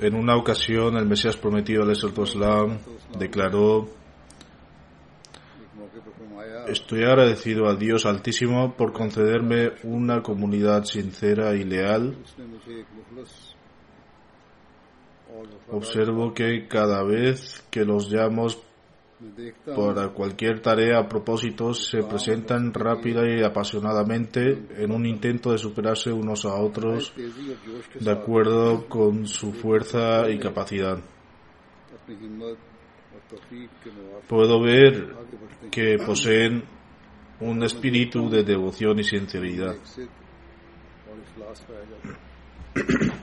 En una ocasión, el Mesías prometido al declaró: Estoy agradecido al Dios Altísimo por concederme una comunidad sincera y leal. Observo que cada vez que los llamo para cualquier tarea a propósito se presentan rápida y apasionadamente en un intento de superarse unos a otros de acuerdo con su fuerza y capacidad. Puedo ver que poseen un espíritu de devoción y sinceridad.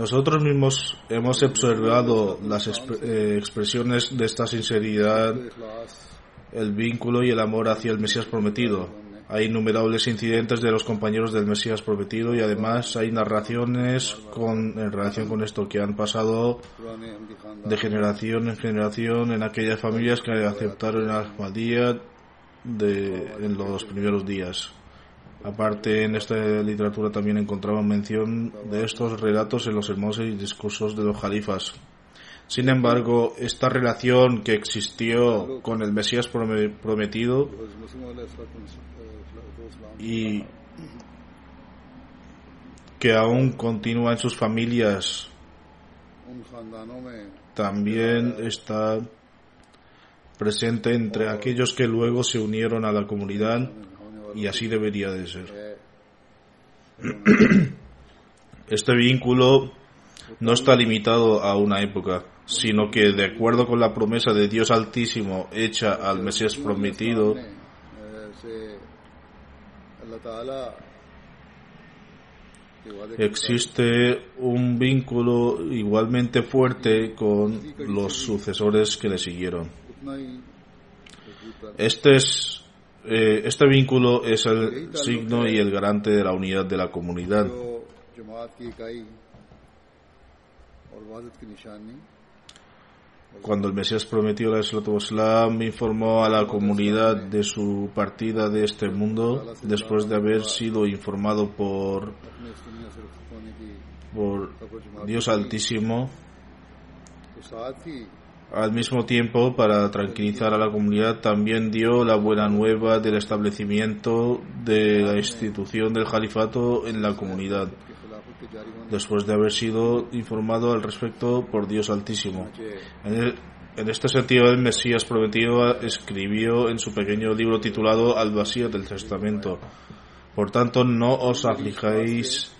Nosotros mismos hemos observado las eh, expresiones de esta sinceridad, el vínculo y el amor hacia el Mesías prometido. Hay innumerables incidentes de los compañeros del Mesías prometido y además hay narraciones con, en relación con esto que han pasado de generación en generación en aquellas familias que aceptaron el Ahmadiyya en los primeros días. Aparte, en esta literatura también encontramos mención de estos relatos en los hermosos discursos de los jalifas. Sin embargo, esta relación que existió con el Mesías prometido y que aún continúa en sus familias también está presente entre aquellos que luego se unieron a la comunidad y así debería de ser. Este vínculo no está limitado a una época, sino que de acuerdo con la promesa de Dios Altísimo hecha al Mesías prometido, existe un vínculo igualmente fuerte con los sucesores que le siguieron. Este es eh, este vínculo es el signo y el garante de la unidad de la comunidad. Cuando el Mesías prometió la Islam informó a la comunidad de su partida de este mundo después de haber sido informado por, por Dios Altísimo al mismo tiempo, para tranquilizar a la comunidad, también dio la buena nueva del establecimiento de la institución del califato en la comunidad, después de haber sido informado al respecto por Dios Altísimo. En, este sentido, el Mesías prometido escribió en su pequeño libro titulado Al vacío del Testamento. Por tanto, no os aflijáis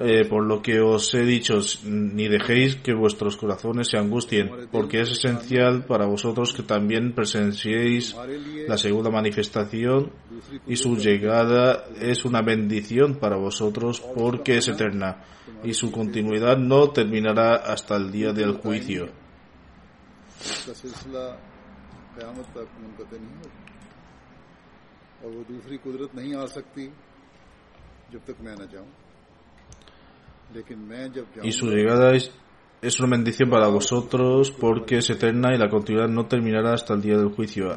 eh, por lo que os he dicho, ni dejéis que vuestros corazones se angustien, porque es esencial para vosotros que también presenciéis la segunda manifestación y su llegada es una bendición para vosotros porque es eterna y su continuidad no terminará hasta el día del juicio. Y su llegada es, es una bendición para vosotros porque es eterna y la continuidad no terminará hasta el día del juicio.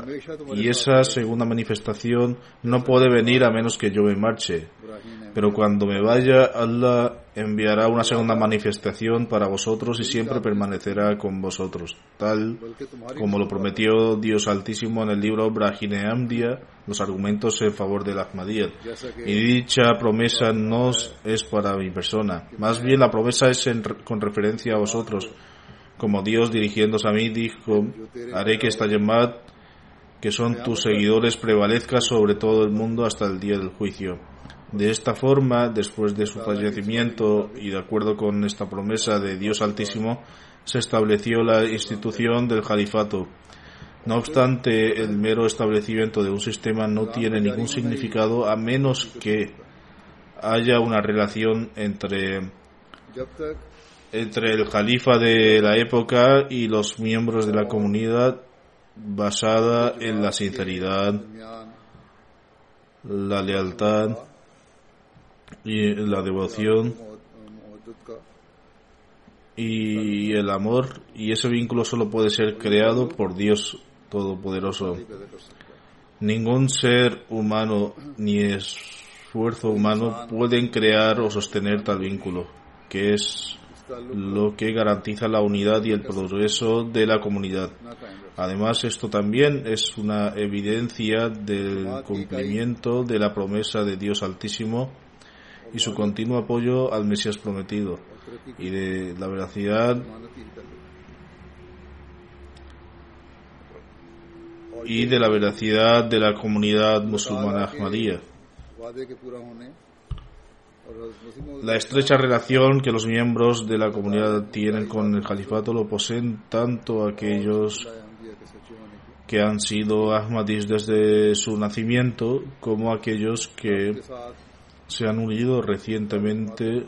Y esa segunda manifestación no puede venir a menos que yo me marche. Pero cuando me vaya, Allah enviará una segunda manifestación para vosotros y siempre permanecerá con vosotros, tal como lo prometió Dios Altísimo en el libro Brahineamdia, los argumentos en favor del Ahmadiyyat. Y dicha promesa no es para mi persona, más bien la promesa es en, con referencia a vosotros. Como Dios dirigiéndose a mí dijo, haré que esta llamada que son tus seguidores prevalezca sobre todo el mundo hasta el día del juicio. De esta forma, después de su fallecimiento y de acuerdo con esta promesa de Dios Altísimo, se estableció la institución del califato. No obstante, el mero establecimiento de un sistema no tiene ningún significado a menos que haya una relación entre, entre el califa de la época y los miembros de la comunidad basada en la sinceridad, la lealtad, y la devoción y el amor y ese vínculo solo puede ser creado por Dios Todopoderoso. Ningún ser humano ni esfuerzo humano pueden crear o sostener tal vínculo, que es lo que garantiza la unidad y el progreso de la comunidad. Además, esto también es una evidencia del cumplimiento de la promesa de Dios Altísimo y su continuo apoyo al Mesías prometido y de la veracidad y de la veracidad de la comunidad musulmana Ahmadiyya. La estrecha relación que los miembros de la comunidad tienen con el califato lo poseen tanto aquellos que han sido ahmadis desde su nacimiento como aquellos que se han unido recientemente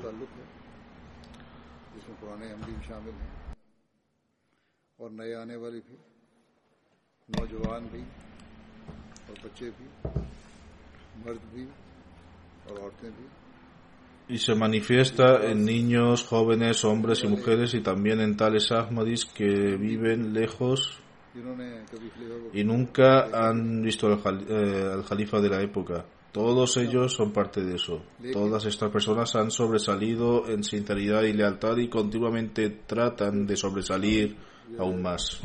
y se manifiesta en niños, jóvenes, hombres y mujeres y también en tales ahmadis que viven lejos y nunca han visto al, eh, al, jalifa de la época. Todos ellos son parte de eso. Todas estas personas han sobresalido en sinceridad y lealtad y continuamente tratan de sobresalir aún más.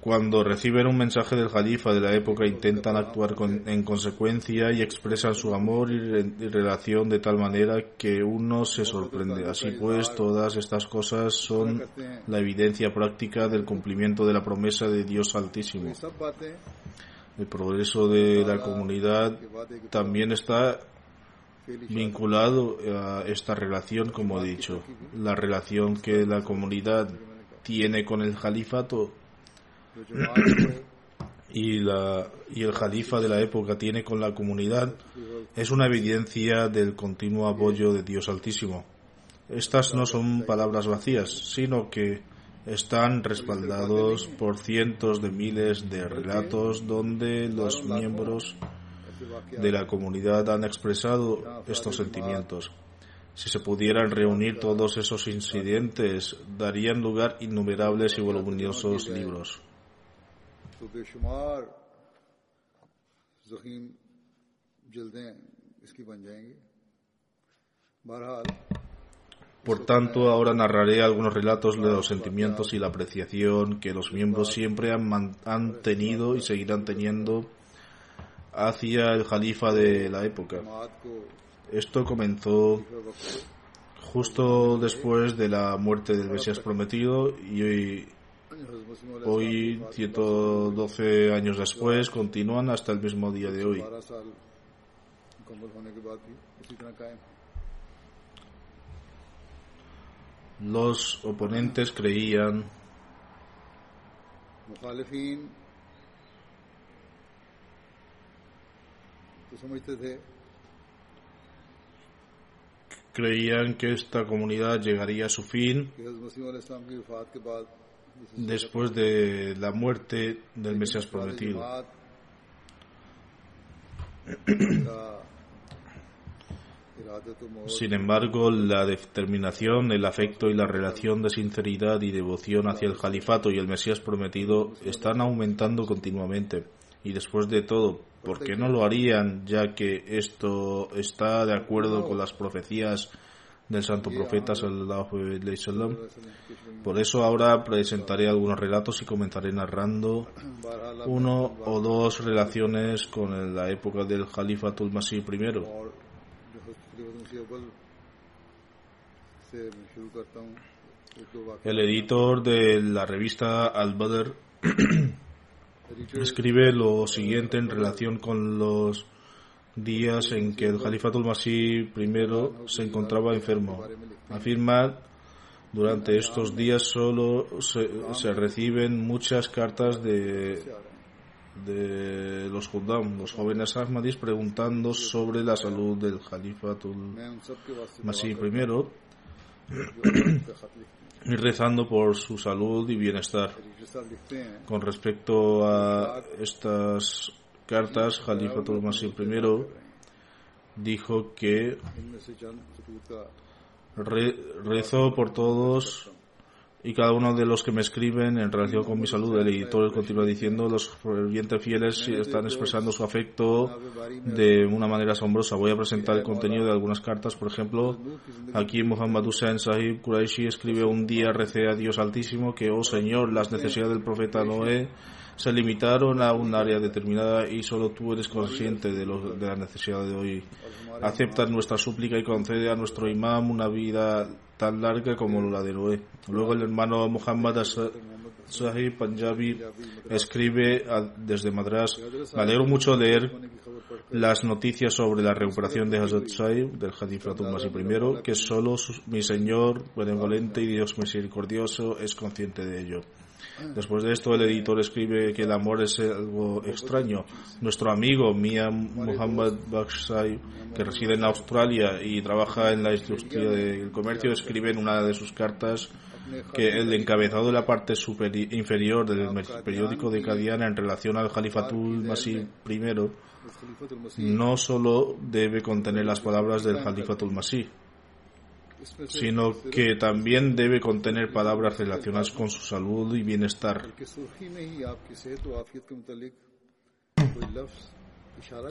Cuando reciben un mensaje del califa de la época intentan actuar en consecuencia y expresan su amor y, y, relación de tal manera que uno se sorprende. Así pues, todas estas cosas son la evidencia práctica del cumplimiento de la promesa de Dios Altísimo. El progreso de la comunidad también está vinculado a esta relación, como he dicho, la relación que la comunidad tiene con el califato y, la, y el jalifa de la época tiene con la comunidad es una evidencia del continuo apoyo de Dios Altísimo. Estas no son palabras vacías, sino que están respaldados por cientos de miles de relatos donde los miembros de la comunidad han expresado estos sentimientos. Si se pudieran reunir todos esos incidentes, darían lugar innumerables y voluminosos libros. Por tanto, ahora narraré algunos relatos de los sentimientos y la apreciación que los miembros siempre han, han tenido y seguirán teniendo hacia el califa de la época. Esto comenzó justo después de la muerte del Mesías prometido y Hoy, 112 años después, continúan hasta el mismo día de hoy. Los oponentes creían creían que esta comunidad llegaría a su fin después de la muerte del Mesías prometido. Sin embargo, la determinación, el afecto y la relación de sinceridad y devoción hacia el califato y el Mesías prometido están aumentando continuamente. Y después de todo, ¿por qué no lo harían ya que esto está de acuerdo con las profecías del santo profeta sallallahu alaihi wasallam? Por eso ahora presentaré algunos relatos y comenzaré narrando uno o dos relaciones con la época del Khalifatul Masih I. El editor de la revista Al-Badr escribe lo siguiente en relación con los días en que el Khalifatul Masih I se encontraba enfermo. Afirma durante estos días solo se, se reciben muchas cartas de, de los Juddam, los jóvenes Ahmadis, preguntando sobre la salud del Khalifatul Masih I y rezando por su salud y bienestar. Con respecto a estas cartas, Khalifatul Masih I dijo que re, rezo por todos y cada uno de los que me escriben en relación con mi salud. El editor continúa diciendo, los fervientes fieles están expresando su afecto de una manera asombrosa. Voy a presentar el contenido de algunas cartas. Por ejemplo, aquí Muhammad Hussein Sahib Quraishi escribe un día, recé a Dios Altísimo que, oh Señor, las necesidades del profeta Noé se limitaron a un área determinada y solo tú eres consciente de, la necesidad de hoy. Acepta nuestra súplica y concede a nuestro imam una vida tan larga como la de Noé. Luego el hermano Muhammad Sahib Panjabi escribe desde Madras, me alegro mucho leer las noticias sobre la recuperación de Hazrat Sahib, del Hadith Masih I, que solo mi Señor, benevolente y Dios misericordioso, es consciente de ello. Después de esto, el editor escribe que el amor es algo extraño. Nuestro amigo Mia Muhammad Baksai, que reside en Australia y trabaja en la industria del comercio, escribe en una de sus cartas que el encabezado de la parte inferior del periódico de Cadiana en relación al Jalifatul Masih I no solo debe contener las palabras del Jalifatul Masih, sino que también debe contener palabras relacionadas con su salud y bienestar.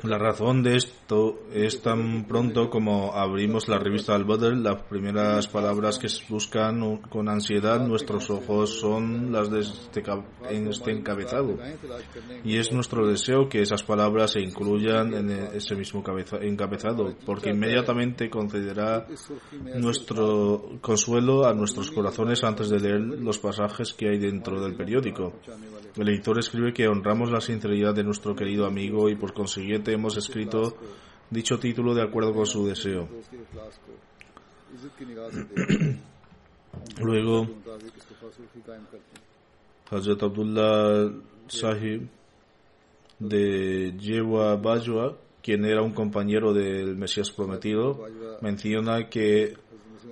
La razón de esto es tan pronto como abrimos la revista Al-Badr, las primeras palabras que buscan con ansiedad nuestros ojos son las de este, este encabezado. Y es nuestro deseo que esas palabras se incluyan en ese mismo encabezado, porque inmediatamente concederá nuestro consuelo a nuestros corazones antes de leer los pasajes que hay dentro del periódico. El editor escribe que honramos la sinceridad de nuestro querido amigo y por consiguiente hemos escrito dicho título de acuerdo con su deseo. Luego, Hazrat Abdullah Sahib de Yewa Bajwa, quien era un compañero del Mesías prometido, menciona que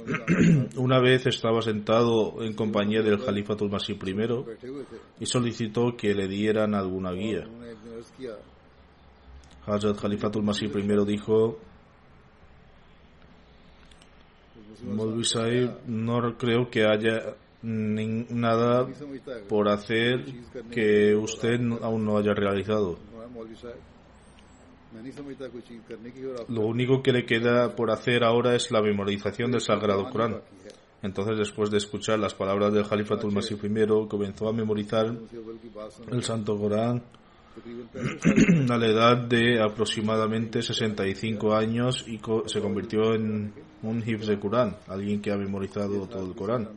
una vez estaba sentado en compañía del Jalifatul Masih I y solicitó que le dieran alguna guía. Hazrat Khalifatul Masih I dijo, Molvi no creo que haya nada por hacer que usted aún no haya realizado. Lo único que le queda por hacer ahora es la memorización del Sagrado Corán. Entonces, después de escuchar las palabras del Jalifatul Masih I, comenzó a memorizar el Santo Corán a la edad de aproximadamente 65 años y se convirtió en un hifz de Corán, alguien que ha memorizado todo el Corán.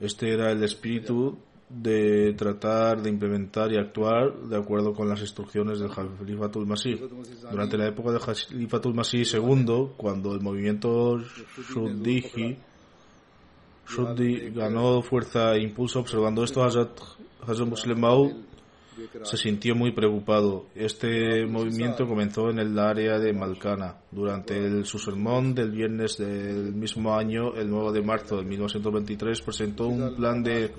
Este era el espíritu de tratar de implementar y actuar de acuerdo con las instrucciones del Khalifatul Masih. Durante la época del Khalifatul Masih II, cuando el movimiento Shuddi ganó fuerza e impulso, observando esto, Hazrat, Muslim se sintió muy preocupado. Este movimiento comenzó en el área de Malcana. Durante el, su sermón del viernes del mismo año, el 9 de marzo de 1923, presentó un plan de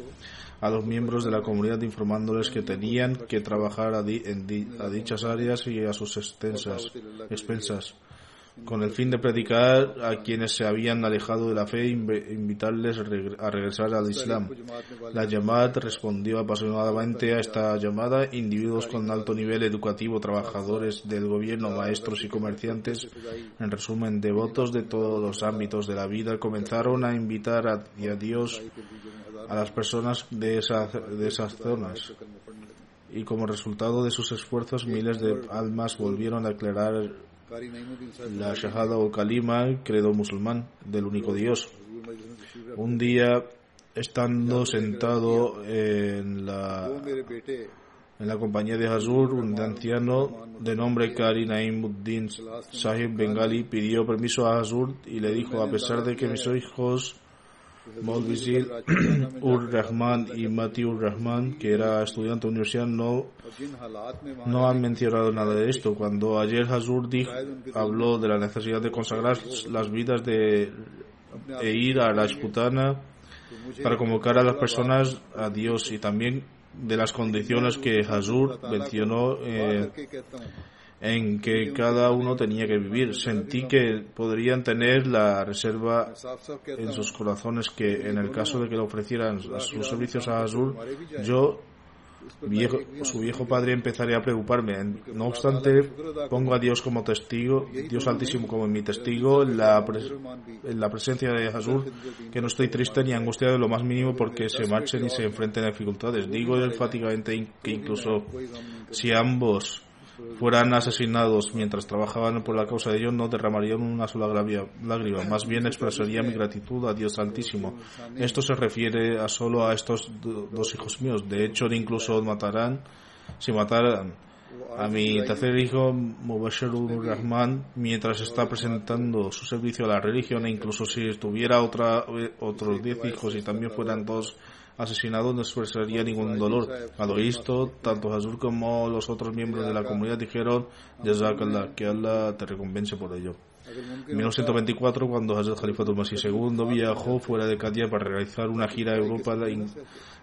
a los miembros de la comunidad informándoles que tenían que trabajar a, a dichas áreas y a sus extensas, expensas con el fin de predicar a quienes se habían alejado de la fe e invitarles a regresar al Islam. La Yamad respondió apasionadamente a esta llamada. Individuos con alto nivel educativo, trabajadores del gobierno, maestros y comerciantes, en resumen, devotos de todos los ámbitos de la vida, comenzaron a invitar a, Dios a las personas de, de esas zonas y como resultado de sus esfuerzos miles de almas volvieron a aclarar la Shahada o Kalima, credo musulmán del único Dios. Un día, estando sentado en la, en la compañía de Hazur, un anciano de nombre Kari Naimuddin Sahib Bengali pidió permiso a Hazur y le dijo, a pesar de que mis hijos Maulvizir Ur Rahman y Mati Ur Rahman, que era estudiante de universidad, no, no han mencionado nada de esto. Cuando ayer Hazur habló de la necesidad de consagrar las vidas de e ir a la Esputana para convocar a las personas a Dios y también de las condiciones que Hazur mencionó eh, en que cada uno tenía que vivir. Sentí que podrían tener la reserva en sus corazones que en el caso de que le ofrecieran sus servicios a Azul, yo, su viejo padre, empezaría a preocuparme. No obstante, pongo a Dios como testigo, Dios Altísimo como mi testigo, en la, en la presencia de Azul, que no estoy triste ni angustiado de lo más mínimo porque se marchen y se enfrenten a dificultades. Digo enfáticamente que incluso si ambos fueran asesinados mientras trabajaban por la causa de Dios, no derramarían una sola lágrima, más bien expresaría mi gratitud a Dios Altísimo. Esto se refiere a solo a estos dos hijos míos. De hecho, incluso matarán, si mataran a mi tercer hijo, Mubashirul Rahman, mientras está presentando su servicio a la religión, e incluso si tuviera otra, otros diez hijos y también fueran dos asesinado no expresaría ningún dolor. Al oír esto, tanto Hazur como los otros miembros de la comunidad dijeron, que Allah te recompense por ello. En 1924, cuando Hazrat Khalifa Masih II viajó fuera de Kadia para realizar una gira a Europa,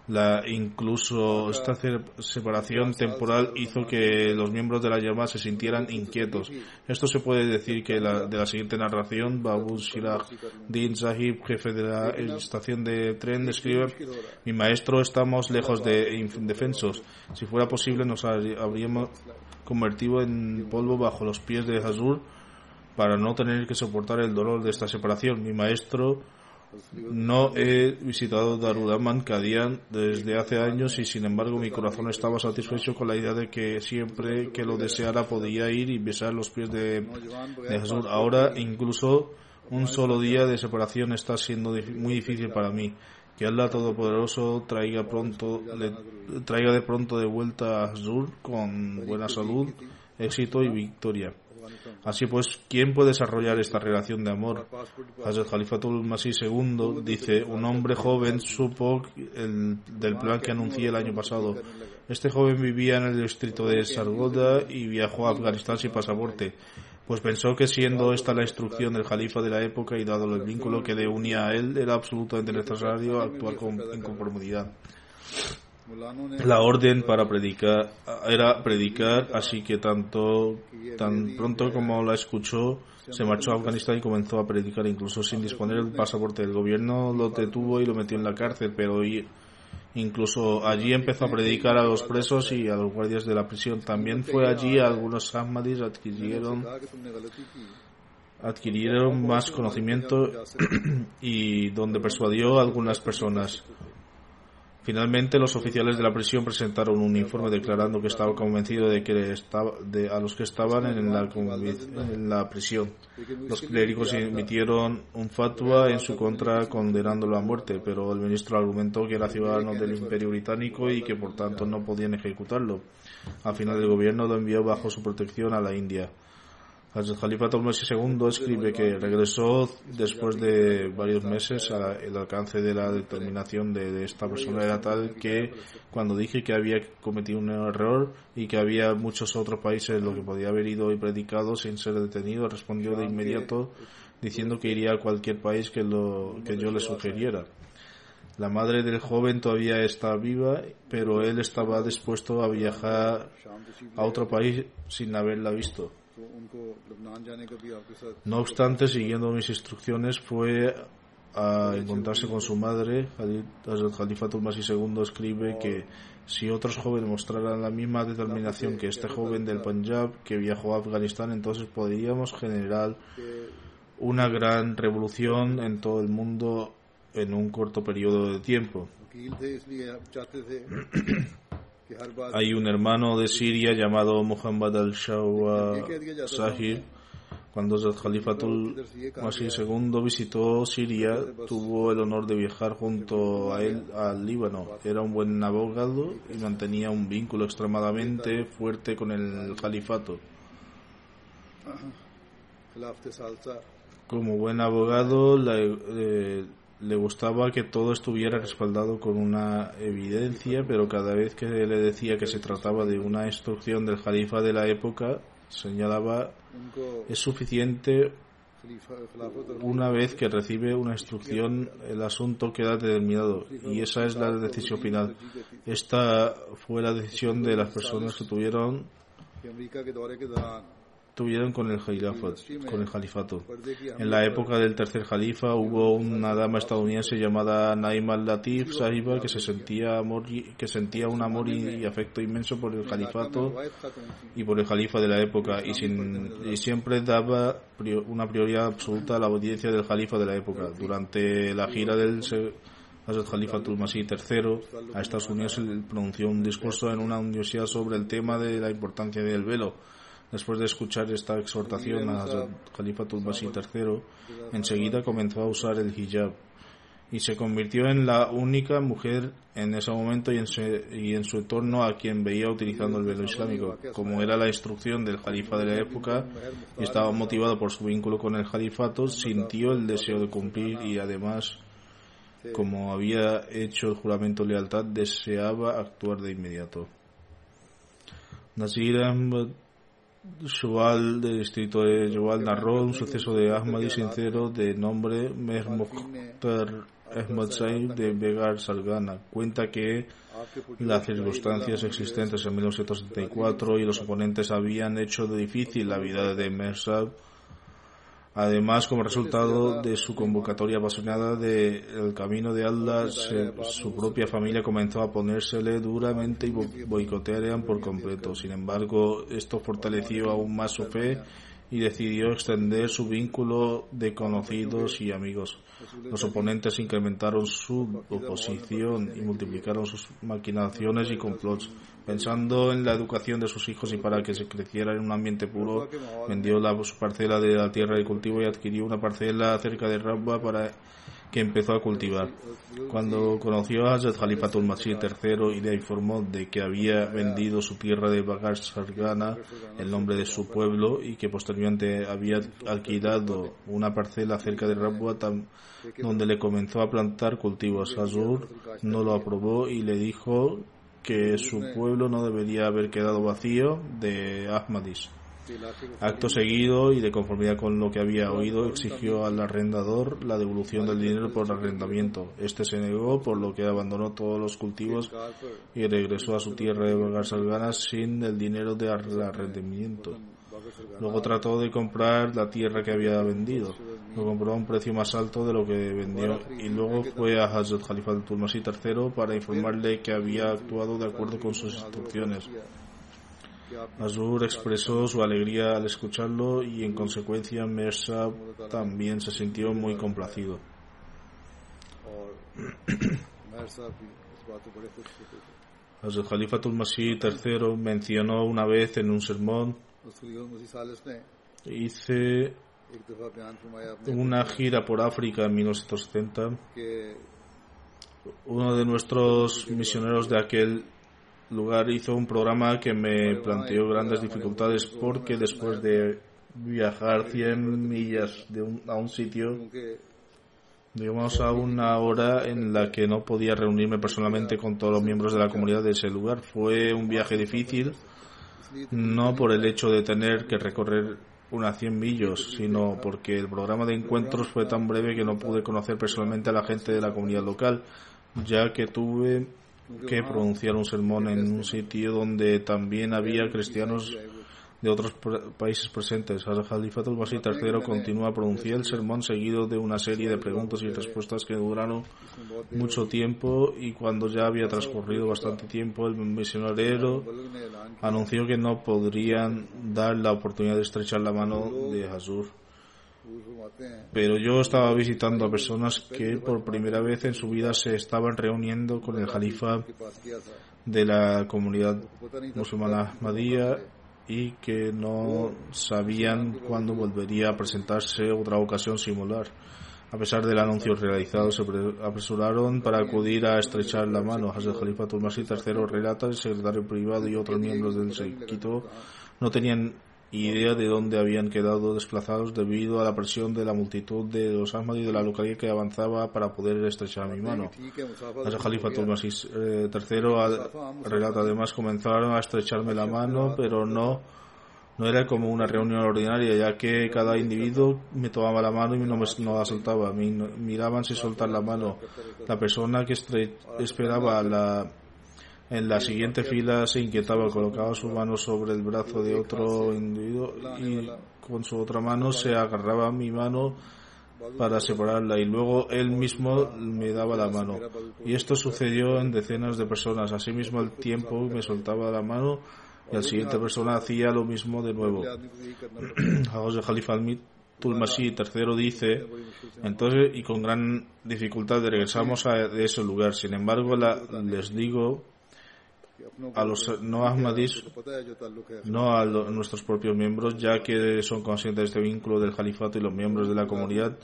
la, incluso esta separación temporal hizo que los miembros de la llama se sintieran inquietos. Esto se puede decir que de la siguiente narración, Babu Shirah Din Sahib, jefe de la estación de tren, describe: Mi maestro, estamos lejos de indefensos. Si fuera posible, nos habríamos convertido en polvo bajo los pies de Hazur para no tener que soportar el dolor de esta separación. Mi maestro no he visitado Darudaman Kadian desde hace años y sin embargo mi corazón estaba satisfecho con la idea de que siempre que lo deseara podía ir y besar los pies de, Jesús. Ahora incluso un solo día de separación está siendo muy difícil para mí. Que Allah Todopoderoso traiga pronto, traiga de pronto de vuelta a Jesús con buena salud, éxito y victoria. Así pues, ¿quién puede desarrollar esta relación de amor? Hazrat Khalifatul Masih II dice, un hombre joven supo el, del plan que anuncié el año pasado. Este joven vivía en el distrito de Sargoda y viajó a Afganistán sin pasaporte, pues pensó que siendo esta la instrucción del califa de la época y dado el vínculo que le unía a él, era absolutamente necesario actuar con, en conformidad. La orden para predicar era predicar, así que tanto tan pronto como la escuchó, se marchó a Afganistán y comenzó a predicar, incluso sin disponer del pasaporte. El gobierno lo detuvo y lo metió en la cárcel, pero incluso allí empezó a predicar a los presos y a los guardias de la prisión. También fue allí algunos Ahmadis adquirieron adquirieron más conocimiento y donde persuadió a algunas personas. Finalmente, los oficiales de la prisión presentaron un informe declarando que estaba convencido de que estaba, de, a los que estaban en la, la prisión. Los clérigos emitieron un fatwa en su contra condenándolo a muerte, pero el ministro argumentó que era ciudadano del Imperio Británico y que por tanto no podían ejecutarlo. Al final, el gobierno lo envió bajo su protección a la India. Hazrat Khalifa Masih II escribe que regresó después de varios meses el alcance de la determinación de, esta persona era tal que cuando dije que había cometido un error y que había muchos otros países en los que podía haber ido y predicado sin ser detenido, respondió de inmediato diciendo que iría a cualquier país que, lo, que yo le sugiriera. La madre del joven todavía está viva, pero él estaba dispuesto a viajar a otro país sin haberla visto. No obstante, siguiendo mis instrucciones, fue a encontrarse con su madre. Hazrat Khalifa Masih II escribe que si otros jóvenes mostraran la misma determinación que este joven del Punjab que viajó a Afganistán, entonces podríamos generar una gran revolución en todo el mundo en un corto periodo de tiempo. Hay un hermano de Siria llamado Muhammad al-Shawwa Sahib. Cuando el Khalifatul Masih II visitó Siria, tuvo el honor de viajar junto a él al Líbano. Era un buen abogado y mantenía un vínculo extremadamente fuerte con el califato. Como buen abogado, la, eh, le gustaba que todo estuviera respaldado con una evidencia, pero cada vez que le decía que se trataba de una instrucción del califa de la época, señalaba es suficiente una vez que recibe una instrucción el asunto queda determinado y esa es la decisión final. Esta fue la decisión de las personas que tuvieron tuvieron con el, con el califato. En la época del tercer califa hubo una dama estadounidense llamada Naim al-Latif Sahiba que, se sentía amor que sentía un amor y, afecto inmenso por el califato y por el califa de la época y, sin, y siempre daba una prioridad absoluta a la audiencia del califa de la época. Durante la gira del Hazrat Khalifa Masih III a Estados Unidos pronunció un discurso en una universidad sobre el tema de la importancia del velo Después de escuchar esta exhortación a Khalifa Masih III, enseguida comenzó a usar el hijab y se convirtió en la única mujer en ese momento y en, su, y en su entorno a quien veía utilizando el velo islámico. Como era la instrucción del califa de la época y estaba motivado por su vínculo con el califato, sintió el deseo de cumplir y además, como había hecho el juramento de lealtad, deseaba actuar de inmediato. Nasir Ahmad Shual del distrito de Shual narró un suceso de Ahmadi sincero de nombre Mer Ahmad de Begar Salgana. Cuenta que las circunstancias existentes en 1974 y los oponentes habían hecho difícil la vida de Mersab Además, como resultado de su convocatoria apasionada del camino de Allah, su propia familia comenzó a ponérsele duramente y boicotearían por completo. Sin embargo, esto fortaleció aún más su fe y decidió extender su vínculo de conocidos y amigos. Los oponentes incrementaron su oposición y multiplicaron sus maquinaciones y complots. Pensando en la educación de sus hijos y para que se creciera en un ambiente puro, vendió la, su parcela de la tierra de cultivo y adquirió una parcela cerca de Rabba para que empezó a cultivar. Cuando conoció a Hazrat Khalifatul Masih III y le informó de que había vendido su tierra de Bagar Sargana, el nombre de su pueblo, y que posteriormente había alquilado una parcela cerca de Rabwa donde le comenzó a plantar cultivos. Azur no lo aprobó y le dijo que su pueblo no debería haber quedado vacío de Ahmadis. Acto seguido y de conformidad con lo que había oído, exigió al arrendador la devolución del dinero por arrendamiento. Este se negó, por lo que abandonó todos los cultivos y regresó a su tierra de Vagar Salgana sin el dinero de arrendamiento. Luego trató de comprar la tierra que había vendido. Lo compró a un precio más alto de lo que vendió y luego fue a Hazrat Khalifa Masih III para informarle que había actuado de acuerdo con sus instrucciones. Azur expresó su alegría al escucharlo y en consecuencia Mersa también se sintió muy complacido. Hazrat Khalifatul Masih III mencionó una vez en un sermón hice una gira por África en 1970 uno de nuestros misioneros de aquel lugar hizo un programa que me planteó grandes dificultades porque después de viajar 100 millas de un, a un sitio, digamos a una hora en la que no podía reunirme personalmente con todos los miembros de la comunidad de ese lugar. Fue un viaje difícil, no por el hecho de tener que recorrer unas 100 millas, sino porque el programa de encuentros fue tan breve que no pude conocer personalmente a la gente de la comunidad local, ya que tuve que pronunciar un sermón en un sitio donde también había cristianos de otros países presentes. Al Jalifa al III continúa a pronunciar el sermón seguido de una serie de preguntas y respuestas que duraron mucho tiempo y cuando ya había transcurrido bastante tiempo el misionero anunció que no podrían dar la oportunidad de estrechar la mano de Hazur. Pero yo estaba visitando a personas que por primera vez en su vida se estaban reuniendo con el Jalifa de la comunidad musulmana Ahmadiyya y que no sabían cuándo volvería a presentarse otra ocasión similar. A pesar del anuncio realizado, se apresuraron para acudir a estrechar la mano. Hazrat Khalifa Tulmasi III relata, el secretario privado y otros miembros del séquito no tenían idea de dónde habían quedado desplazados debido a la presión de la multitud de los Ahmadis de la localidad que avanzaba para poder estrechar mi mano. El Jalifa Tulmasis III relata además comenzaron a estrecharme la mano, pero no no era como una reunión ordinaria, ya que cada individuo me tomaba la mano y no me no la soltaba. Me miraban sin soltar la mano. La persona que esperaba la en la siguiente fila se inquietaba, colocaba su mano sobre el brazo de otro individuo y con su otra mano se agarraba mi mano para separarla y luego él mismo me daba la mano. Y esto sucedió en decenas de personas. Asimismo, al tiempo me soltaba la mano y la siguiente persona hacía lo mismo de nuevo. José Khalifa Tulmasi III dice, entonces, y con gran dificultad regresamos a de ese lugar. Sin embargo, les digo a los no ahmadis, no a nuestros propios miembros, ya que son conscientes de este vínculo del califato y los miembros de la comunidad,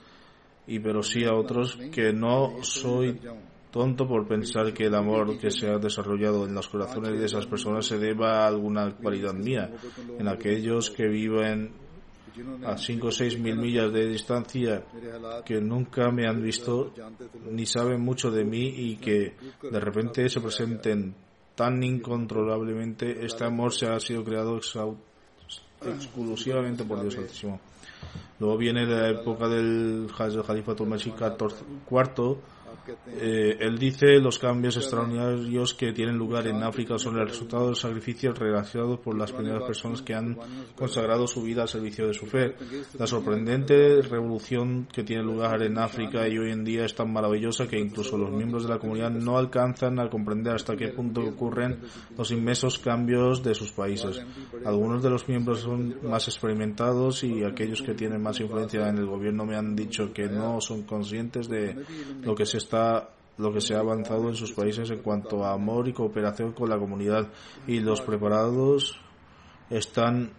y pero sí a otros que no soy tonto por pensar que el amor que se ha desarrollado en los corazones de esas personas se deba a alguna cualidad mía, en aquellos que viven a 5 o 6 mil millas de distancia que nunca me han visto ni saben mucho de mí y que de repente se presenten tan incontrolablemente, este amor se ha sido creado exclusivamente por Dios Altísimo. Luego viene la época del Jalifa Tumashi IV, eh, él dice los cambios extraordinarios que tienen lugar en África son el resultado de los sacrificios realizados por las primeras personas que han consagrado su vida al servicio de su fe. La sorprendente revolución que tiene lugar en África y hoy en día es tan maravillosa que incluso los miembros de la comunidad no alcanzan a comprender hasta qué punto ocurren los inmensos cambios de sus países. Algunos de los miembros son más experimentados y aquellos que tienen más influencia en el gobierno me han dicho que no son conscientes de lo que se está lo que se ha avanzado en sus países en cuanto a amor y cooperación con la comunidad. Y los preparados están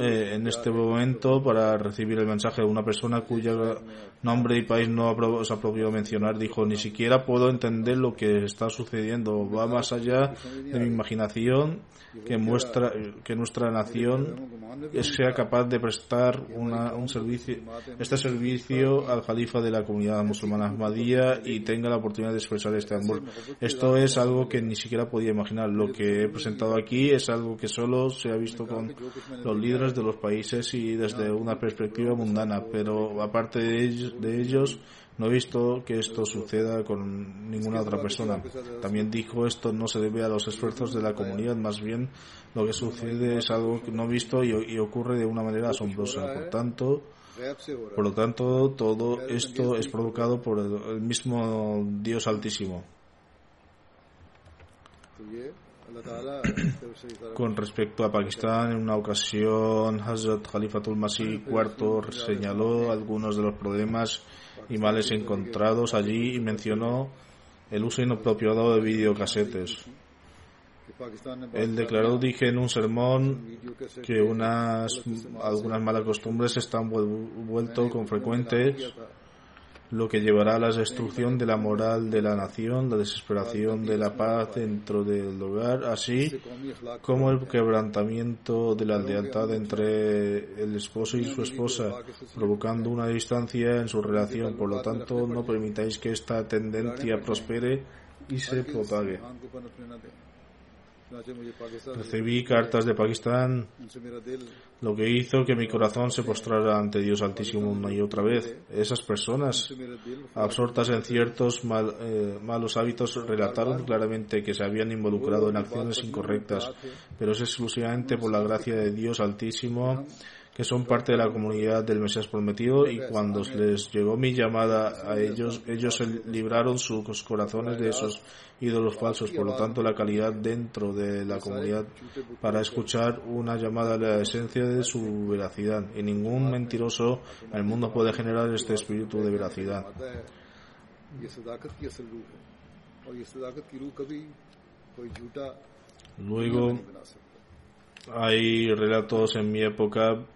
eh, en este momento para recibir el mensaje de una persona cuya nombre y país no se ha propido mencionar. Dijo ni siquiera puedo entender lo que está sucediendo. Va más allá de mi imaginación que muestra que nuestra nación sea capaz de prestar un servicio este servicio al califa de la comunidad musulmana Ahmadiyya y tenga la oportunidad de expresar este amor esto es algo que ni siquiera podía imaginar. Lo que he presentado aquí es algo que solo se ha visto con los líderes de los países y desde una perspectiva mundana pero aparte de ellos, no he visto que esto suceda con ninguna otra persona. También dijo esto no se debe a los esfuerzos de la comunidad, más bien lo que sucede es algo no visto y, ocurre de una manera asombrosa. Por tanto, por lo tanto, todo esto es provocado por el, mismo Dios Altísimo. Con respecto a Pakistán, en una ocasión, Hazrat Khalifatul Masih IV señaló algunos de los problemas y males encontrados allí y mencionó el uso inapropiado de videocasetes. Él declaró, dije en un sermón, que unas, algunas malas costumbres están vuelto con frecuentes lo que llevará a la destrucción de la moral de la nación, la desesperación de la paz dentro del hogar, así como el quebrantamiento de la lealtad entre el esposo y su esposa, provocando una distancia en su relación. Por lo tanto, no permitáis que esta tendencia prospere y se propague. Recibí cartas de Pakistán, lo que hizo que mi corazón se postrara ante Dios Altísimo una y otra vez. Esas personas, absortas en ciertos eh, malos hábitos, relataron claramente que se habían involucrado en acciones incorrectas, pero es exclusivamente por la gracia de Dios Altísimo que son parte de la comunidad del Mesías prometido y cuando les llegó mi llamada a ellos, ellos libraron sus corazones de esos ídolos falsos. Por lo tanto, la calidad dentro de la comunidad para escuchar una llamada a la esencia de su veracidad. Y ningún mentiroso en el mundo puede generar este espíritu de veracidad. Luego, hay relatos en mi época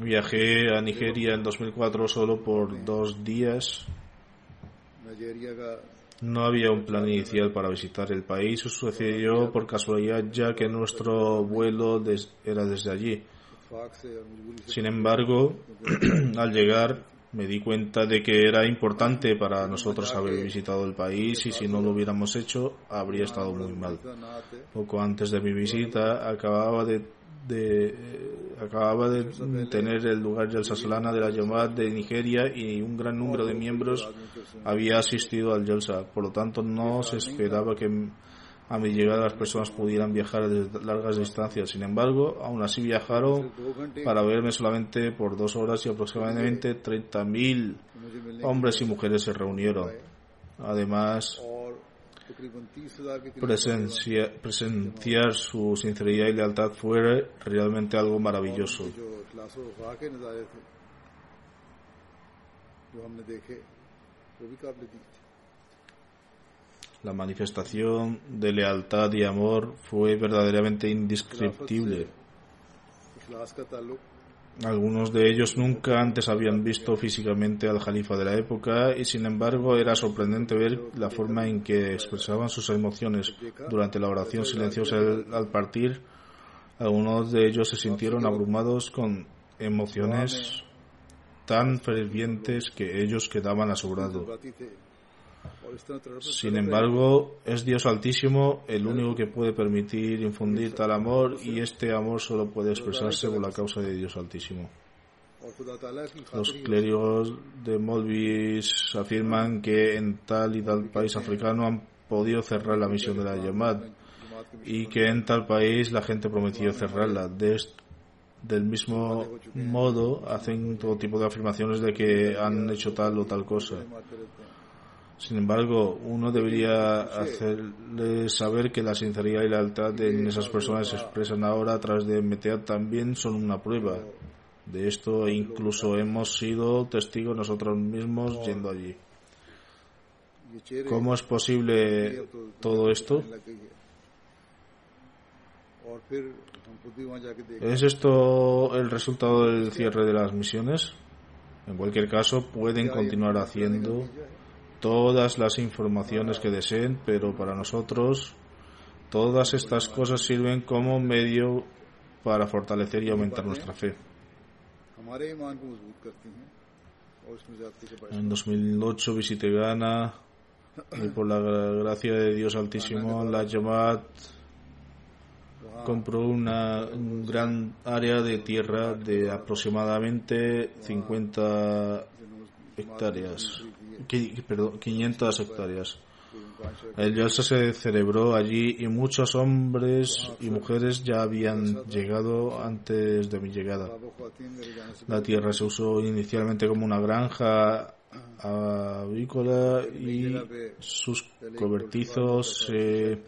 Viajé a Nigeria en 2004 solo por dos días. No había un plan inicial para visitar el país. Sucedió por casualidad ya que nuestro vuelo era desde allí. Sin embargo, al llegar me di cuenta de que era importante para nosotros haber visitado el país y si no lo hubiéramos hecho habría estado muy mal. Poco antes de mi visita acababa de de, eh, acababa de tener el lugar del Sasalana de la Yamad de Nigeria y un gran número de miembros había asistido al Yalsa. Por lo tanto, no se esperaba que a mi llegada las personas pudieran viajar de largas distancias. Sin embargo, aún así viajaron para verme solamente por dos horas y aproximadamente 30.000 hombres y mujeres se reunieron. Además, presenciar su sinceridad y lealtad fue realmente algo maravilloso. La manifestación de lealtad y amor fue verdaderamente indescriptible. Algunos de ellos nunca antes habían visto físicamente al Jalifa de la época y sin embargo era sorprendente ver la forma en que expresaban sus emociones durante la oración silenciosa al partir. Algunos de ellos se sintieron abrumados con emociones tan fervientes que ellos quedaban asombrados. Sin embargo, es Dios Altísimo el único que puede permitir infundir tal amor y este amor solo puede expresarse por la causa de Dios Altísimo. Los clérigos de Molvis afirman que en tal y tal país africano han podido cerrar la misión de la Yamad y que en tal país la gente prometió cerrarla. del mismo modo, hacen todo tipo de afirmaciones de que han hecho tal o tal cosa. Sin embargo, uno debería hacerle saber que la sinceridad y la lealtad en esas personas se expresan ahora a través de MTA también son una prueba. De esto incluso hemos sido testigos nosotros mismos yendo allí. ¿Cómo es posible todo esto? ¿Es esto el resultado del cierre de las misiones? En cualquier caso, pueden continuar haciendo todas las informaciones que deseen, pero para nosotros todas estas cosas sirven como medio para fortalecer y aumentar nuestra fe. En 2008 visité Ghana y por la gracia de Dios Altísimo la Yamat compró una un gran área de tierra de aproximadamente 50 hectáreas perdón, 500 hectáreas. El Yalsa se celebró allí y muchos hombres y mujeres ya habían llegado antes de mi llegada. La tierra se usó inicialmente como una granja avícola y sus cobertizos se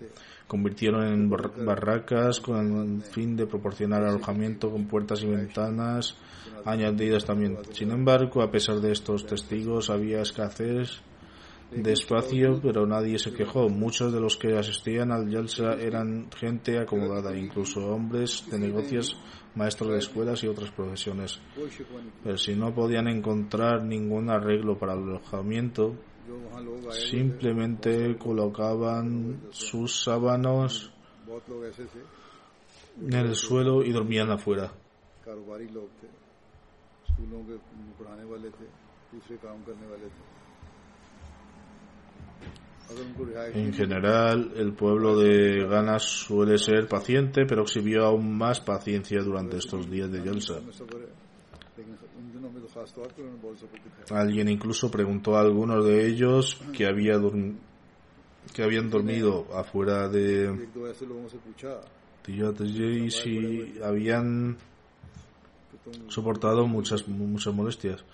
convirtieron en barracas con el fin de proporcionar alojamiento con puertas y ventanas añadidas también. Sin embargo, a pesar de estos testigos, había escasez despacio, pero nadie se quejó. Muchos de los que asistían al Yalsa eran gente acomodada, incluso hombres de negocios, maestros de escuelas y otras profesiones. Pero si no podían encontrar ningún arreglo para el alojamiento, simplemente colocaban sus sábanos en el suelo y dormían afuera. En general, el pueblo de Ghana suele ser paciente, pero exhibió aún más paciencia durante estos días de Yelsa. Alguien incluso preguntó a algunos de ellos que, había que habían dormido afuera de y si habían soportado muchas, muchas molestias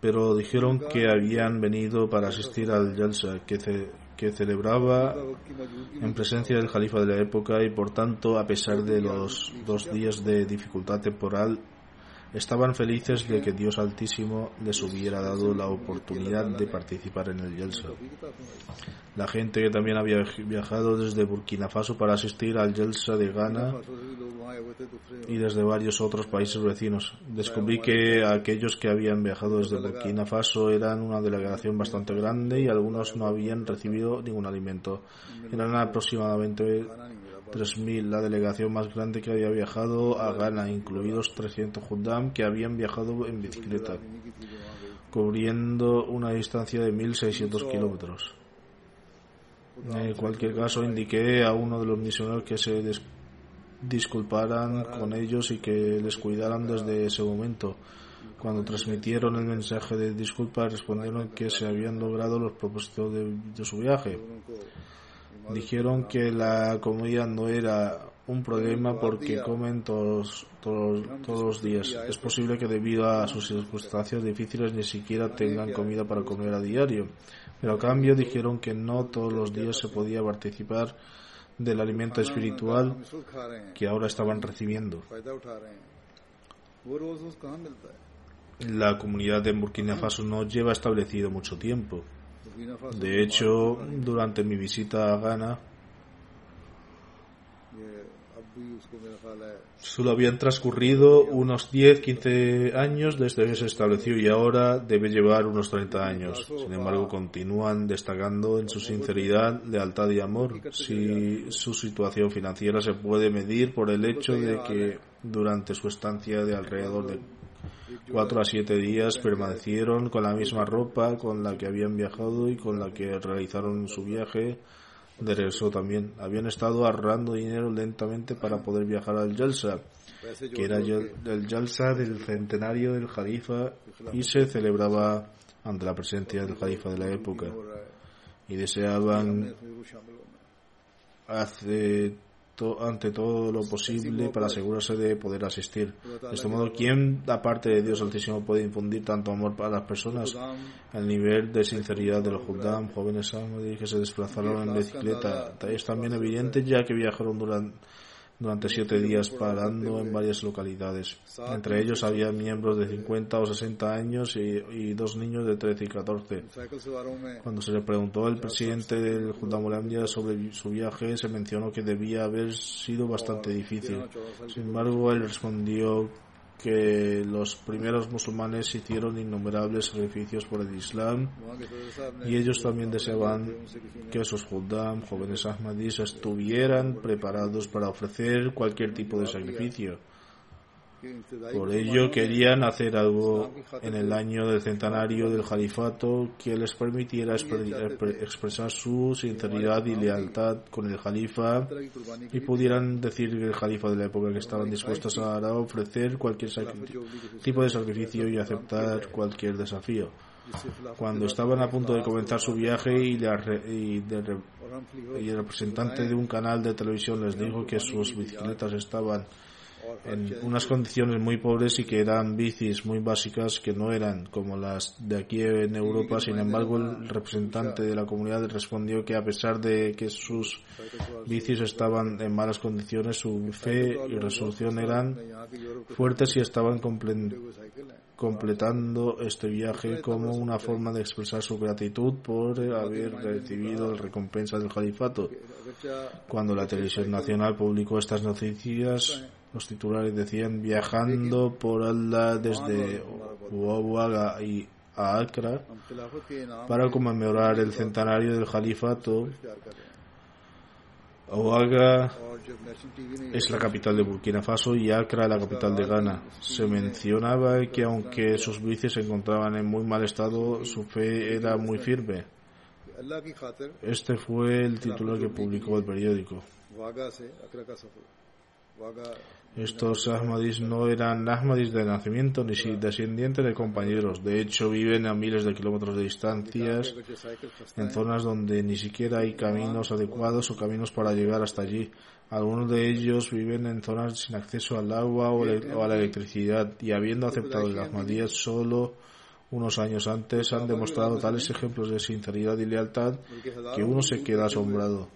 pero dijeron que habían venido para asistir al Jalsa que, que celebraba en presencia del Jalifa de la época y por tanto, a pesar de los dos días de dificultad temporal, estaban felices de que Dios Altísimo les hubiera dado la oportunidad de participar en el Yelsa. La gente que también había viajado desde Burkina Faso para asistir al Yelsa de Ghana y desde varios otros países vecinos. Descubrí que aquellos que habían viajado desde Burkina Faso eran una delegación bastante grande y algunos no habían recibido ningún alimento. Eran aproximadamente 3.000, la delegación más grande que había viajado a Ghana, incluidos 300 Jundam que habían viajado en bicicleta, cubriendo una distancia de 1.600 kilómetros. En cualquier caso, indiqué a uno de los misioneros que se disculparan con ellos y que les cuidaran desde ese momento. Cuando transmitieron el mensaje de disculpa, respondieron que se habían logrado los propósitos de su viaje dijeron que la comida no era un problema porque comen todos, todos, todos los días. Es posible que debido a sus circunstancias difíciles ni siquiera tengan comida para comer a diario. Pero a cambio dijeron que no todos los días se podía participar del alimento espiritual que ahora estaban recibiendo. La comunidad de Burkina Faso no lleva establecido mucho tiempo. De hecho, durante mi visita a Ghana, solo habían transcurrido unos 10-15 años desde que se estableció y ahora debe llevar unos 30 años. Sin embargo, continúan destacando en su sinceridad, lealtad y amor. Si su situación financiera se puede medir por el hecho de que durante su estancia de alrededor de Cuatro a siete días permanecieron con la misma ropa con la que habían viajado y con la que realizaron su viaje de regreso también. Habían estado ahorrando dinero lentamente para poder viajar al Jalsa, que era el Jalsa del centenario del Jalifa y se celebraba ante la presencia del Jalifa de la época. Y deseaban hace ante todo lo posible para asegurarse de poder asistir. De este modo, ¿quién, aparte de Dios Altísimo, puede infundir tanto amor para las personas? El nivel de sinceridad de los Juddam, jóvenes que se desplazaron en bicicleta, es también evidente ya que viajaron durante durante siete días parando en varias localidades. Entre ellos había miembros de 50 o 60 años y, dos niños de 13 y 14. Cuando se le preguntó al presidente del Junta sobre su viaje, se mencionó que debía haber sido bastante difícil. Sin embargo, él respondió que los primeros musulmanes hicieron innumerables sacrificios por el Islam y ellos también deseaban que sus Juddam, jóvenes Ahmadis, estuvieran preparados para ofrecer cualquier tipo de sacrificio. Por ello querían hacer algo en el año del centenario del califato que les permitiera expresar su sinceridad y lealtad con el califa y pudieran decir que el califa de la época que estaban dispuestos a ofrecer cualquier tipo de sacrificio y aceptar cualquier desafío. Cuando estaban a punto de comenzar su viaje y, y el representante de un canal de televisión les dijo que sus bicicletas estaban en unas condiciones muy pobres y que eran bicis muy básicas que no eran como las de aquí en Europa. Sin embargo, el representante de la comunidad respondió que a pesar de que sus bicis estaban en malas condiciones, su fe y resolución eran fuertes y estaban completando este viaje como una forma de expresar su gratitud por haber recibido la recompensa del califato. Cuando la televisión nacional publicó estas noticias, los titulares decían viajando por Allah desde Uawaga y a Accra para conmemorar el centenario del califato. Ouaga es la capital de Burkina Faso y Accra la capital de Ghana. Se mencionaba que aunque sus vicios se encontraban en muy mal estado, su fe era muy firme. Este fue el titular que publicó el periódico. Estos Ahmadis no eran Ahmadis de nacimiento ni descendientes de compañeros. De hecho, viven a miles de kilómetros de distancias en zonas donde ni siquiera hay caminos adecuados o caminos para llegar hasta allí. Algunos de ellos viven en zonas sin acceso al agua o, a la electricidad y habiendo aceptado el Ahmadiyya solo unos años antes han demostrado tales ejemplos de sinceridad y lealtad que uno se queda asombrado.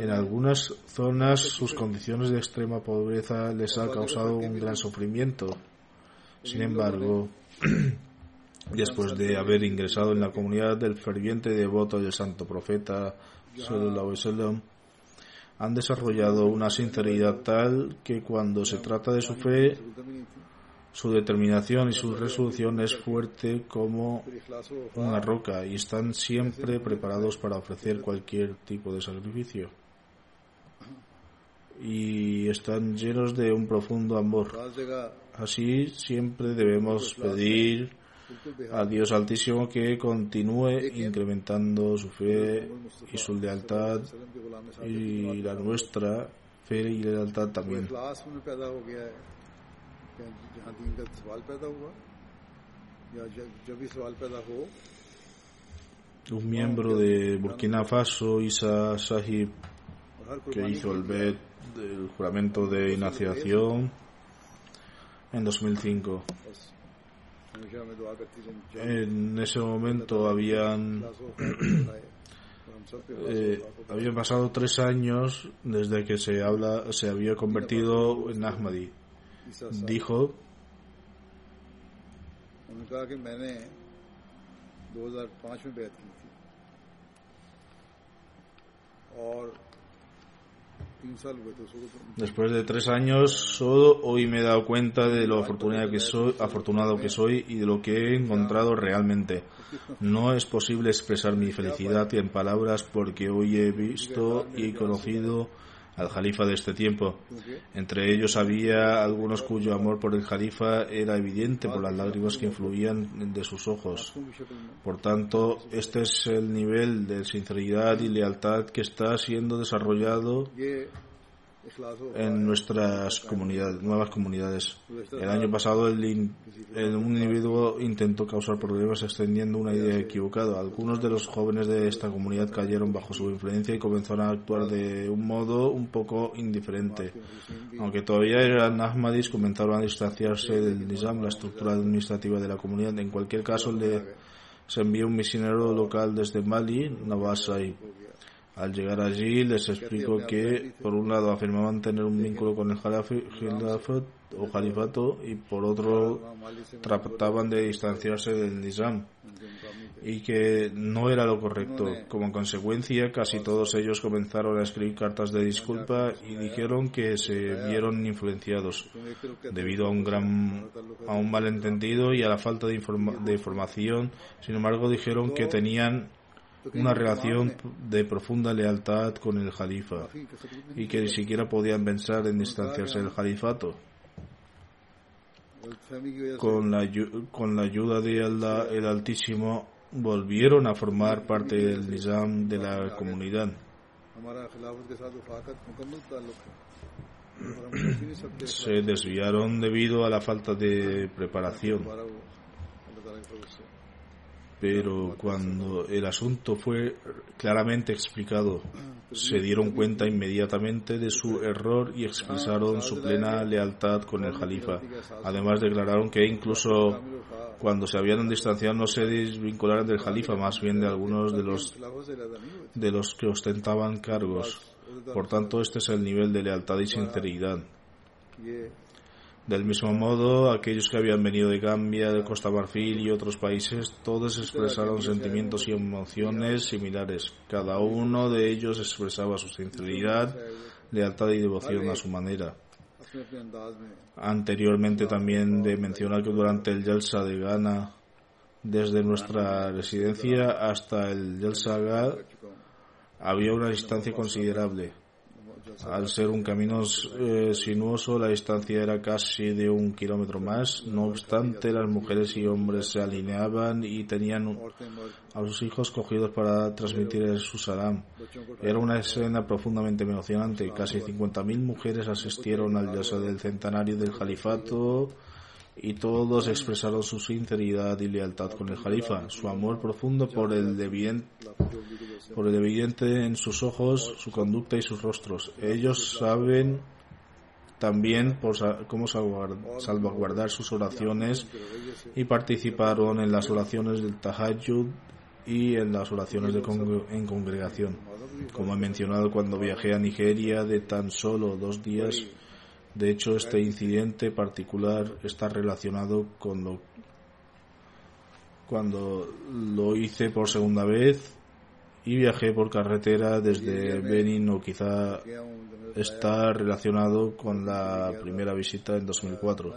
En algunas zonas sus condiciones de extrema pobreza les ha causado un gran sufrimiento. Sin embargo, después de haber ingresado en la comunidad del ferviente devoto del santo profeta, han desarrollado una sinceridad tal que cuando se trata de su fe, su determinación y su resolución es fuerte como una roca y están siempre preparados para ofrecer cualquier tipo de sacrificio. Y están llenos de un profundo amor. Así siempre debemos pedir a Dios Altísimo que continúe incrementando su fe y su lealtad y la nuestra fe y lealtad también. Un miembro de Burkina Faso, Isa Sahib, que hizo el BED del juramento de iniciación en 2005. En ese momento habían eh, habían pasado tres años desde que se habla se había convertido en Ahmadi dijo. Después de tres años, solo hoy me he dado cuenta de lo afortunado que soy, afortunado que soy y de lo que he encontrado realmente. No es posible expresar mi felicidad en palabras porque hoy he visto y conocido al jalifa de este tiempo. Entre ellos había algunos cuyo amor por el jalifa era evidente por las lágrimas que influían de sus ojos. Por tanto, este es el nivel de sinceridad y lealtad que está siendo desarrollado en nuestras comunidades, nuevas comunidades. El año pasado el, un individuo intentó causar problemas extendiendo una idea equivocada. Algunos de los jóvenes de esta comunidad cayeron bajo su influencia y comenzaron a actuar de un modo un poco indiferente. Aunque todavía eran Ahmadis, comenzaron a distanciarse del Nizam, la estructura administrativa de la comunidad. En cualquier caso, le, se envió un misionero local desde Mali, Navasai al llegar allí les explicó que, por un lado, afirmaban tener un vínculo con el Jalafat o Califato y, por otro, trataban de distanciarse del Nizam y que no era lo correcto. Como consecuencia, casi todos ellos comenzaron a escribir cartas de disculpa y dijeron que se vieron influenciados debido a un gran a un malentendido y a la falta de, de información. Sin embargo, dijeron que tenían una relación de profunda lealtad con el Jalifa y que ni siquiera podían pensar en distanciarse del Jalifato. Con la, con la ayuda de Allah, el Altísimo, volvieron a formar parte del Nizam de la comunidad. Se desviaron debido a la falta de preparación pero cuando el asunto fue claramente explicado, se dieron cuenta inmediatamente de su error y expresaron su plena lealtad con el Jalifa. Además declararon que incluso cuando se habían distanciado no se desvincularan del Jalifa, más bien de algunos de los, de los que ostentaban cargos. Por tanto, este es el nivel de lealtad y sinceridad. Del mismo modo, aquellos que habían venido de Gambia, de Costa Marfil y otros países, todos expresaron sentimientos y emociones similares. Cada uno de ellos expresaba su sinceridad, lealtad y devoción a su manera. Anteriormente también de mencionar que durante el Yalsa de Ghana, desde nuestra residencia hasta el Yalsa había una distancia considerable. Al ser un camino eh, sinuoso, la distancia era casi de un kilómetro más. No obstante, las mujeres y hombres se alineaban y tenían a sus hijos cogidos para transmitir su salam. Era una escena profundamente emocionante. Casi 50.000 mujeres asistieron al yasa del centenario del califato y todos expresaron su sinceridad y lealtad con el Jalifa, su amor profundo por el, evidente, por el evidente en sus ojos, su conducta y sus rostros. Ellos saben también por cómo salvaguardar sus oraciones y participaron en las oraciones del Tahajjud y en las oraciones de en congregación. Como he mencionado cuando viajé a Nigeria de tan solo dos días, de hecho, este incidente particular está relacionado con lo cuando lo hice por segunda vez y viajé por carretera desde Benin o quizá está relacionado con la primera visita en 2004.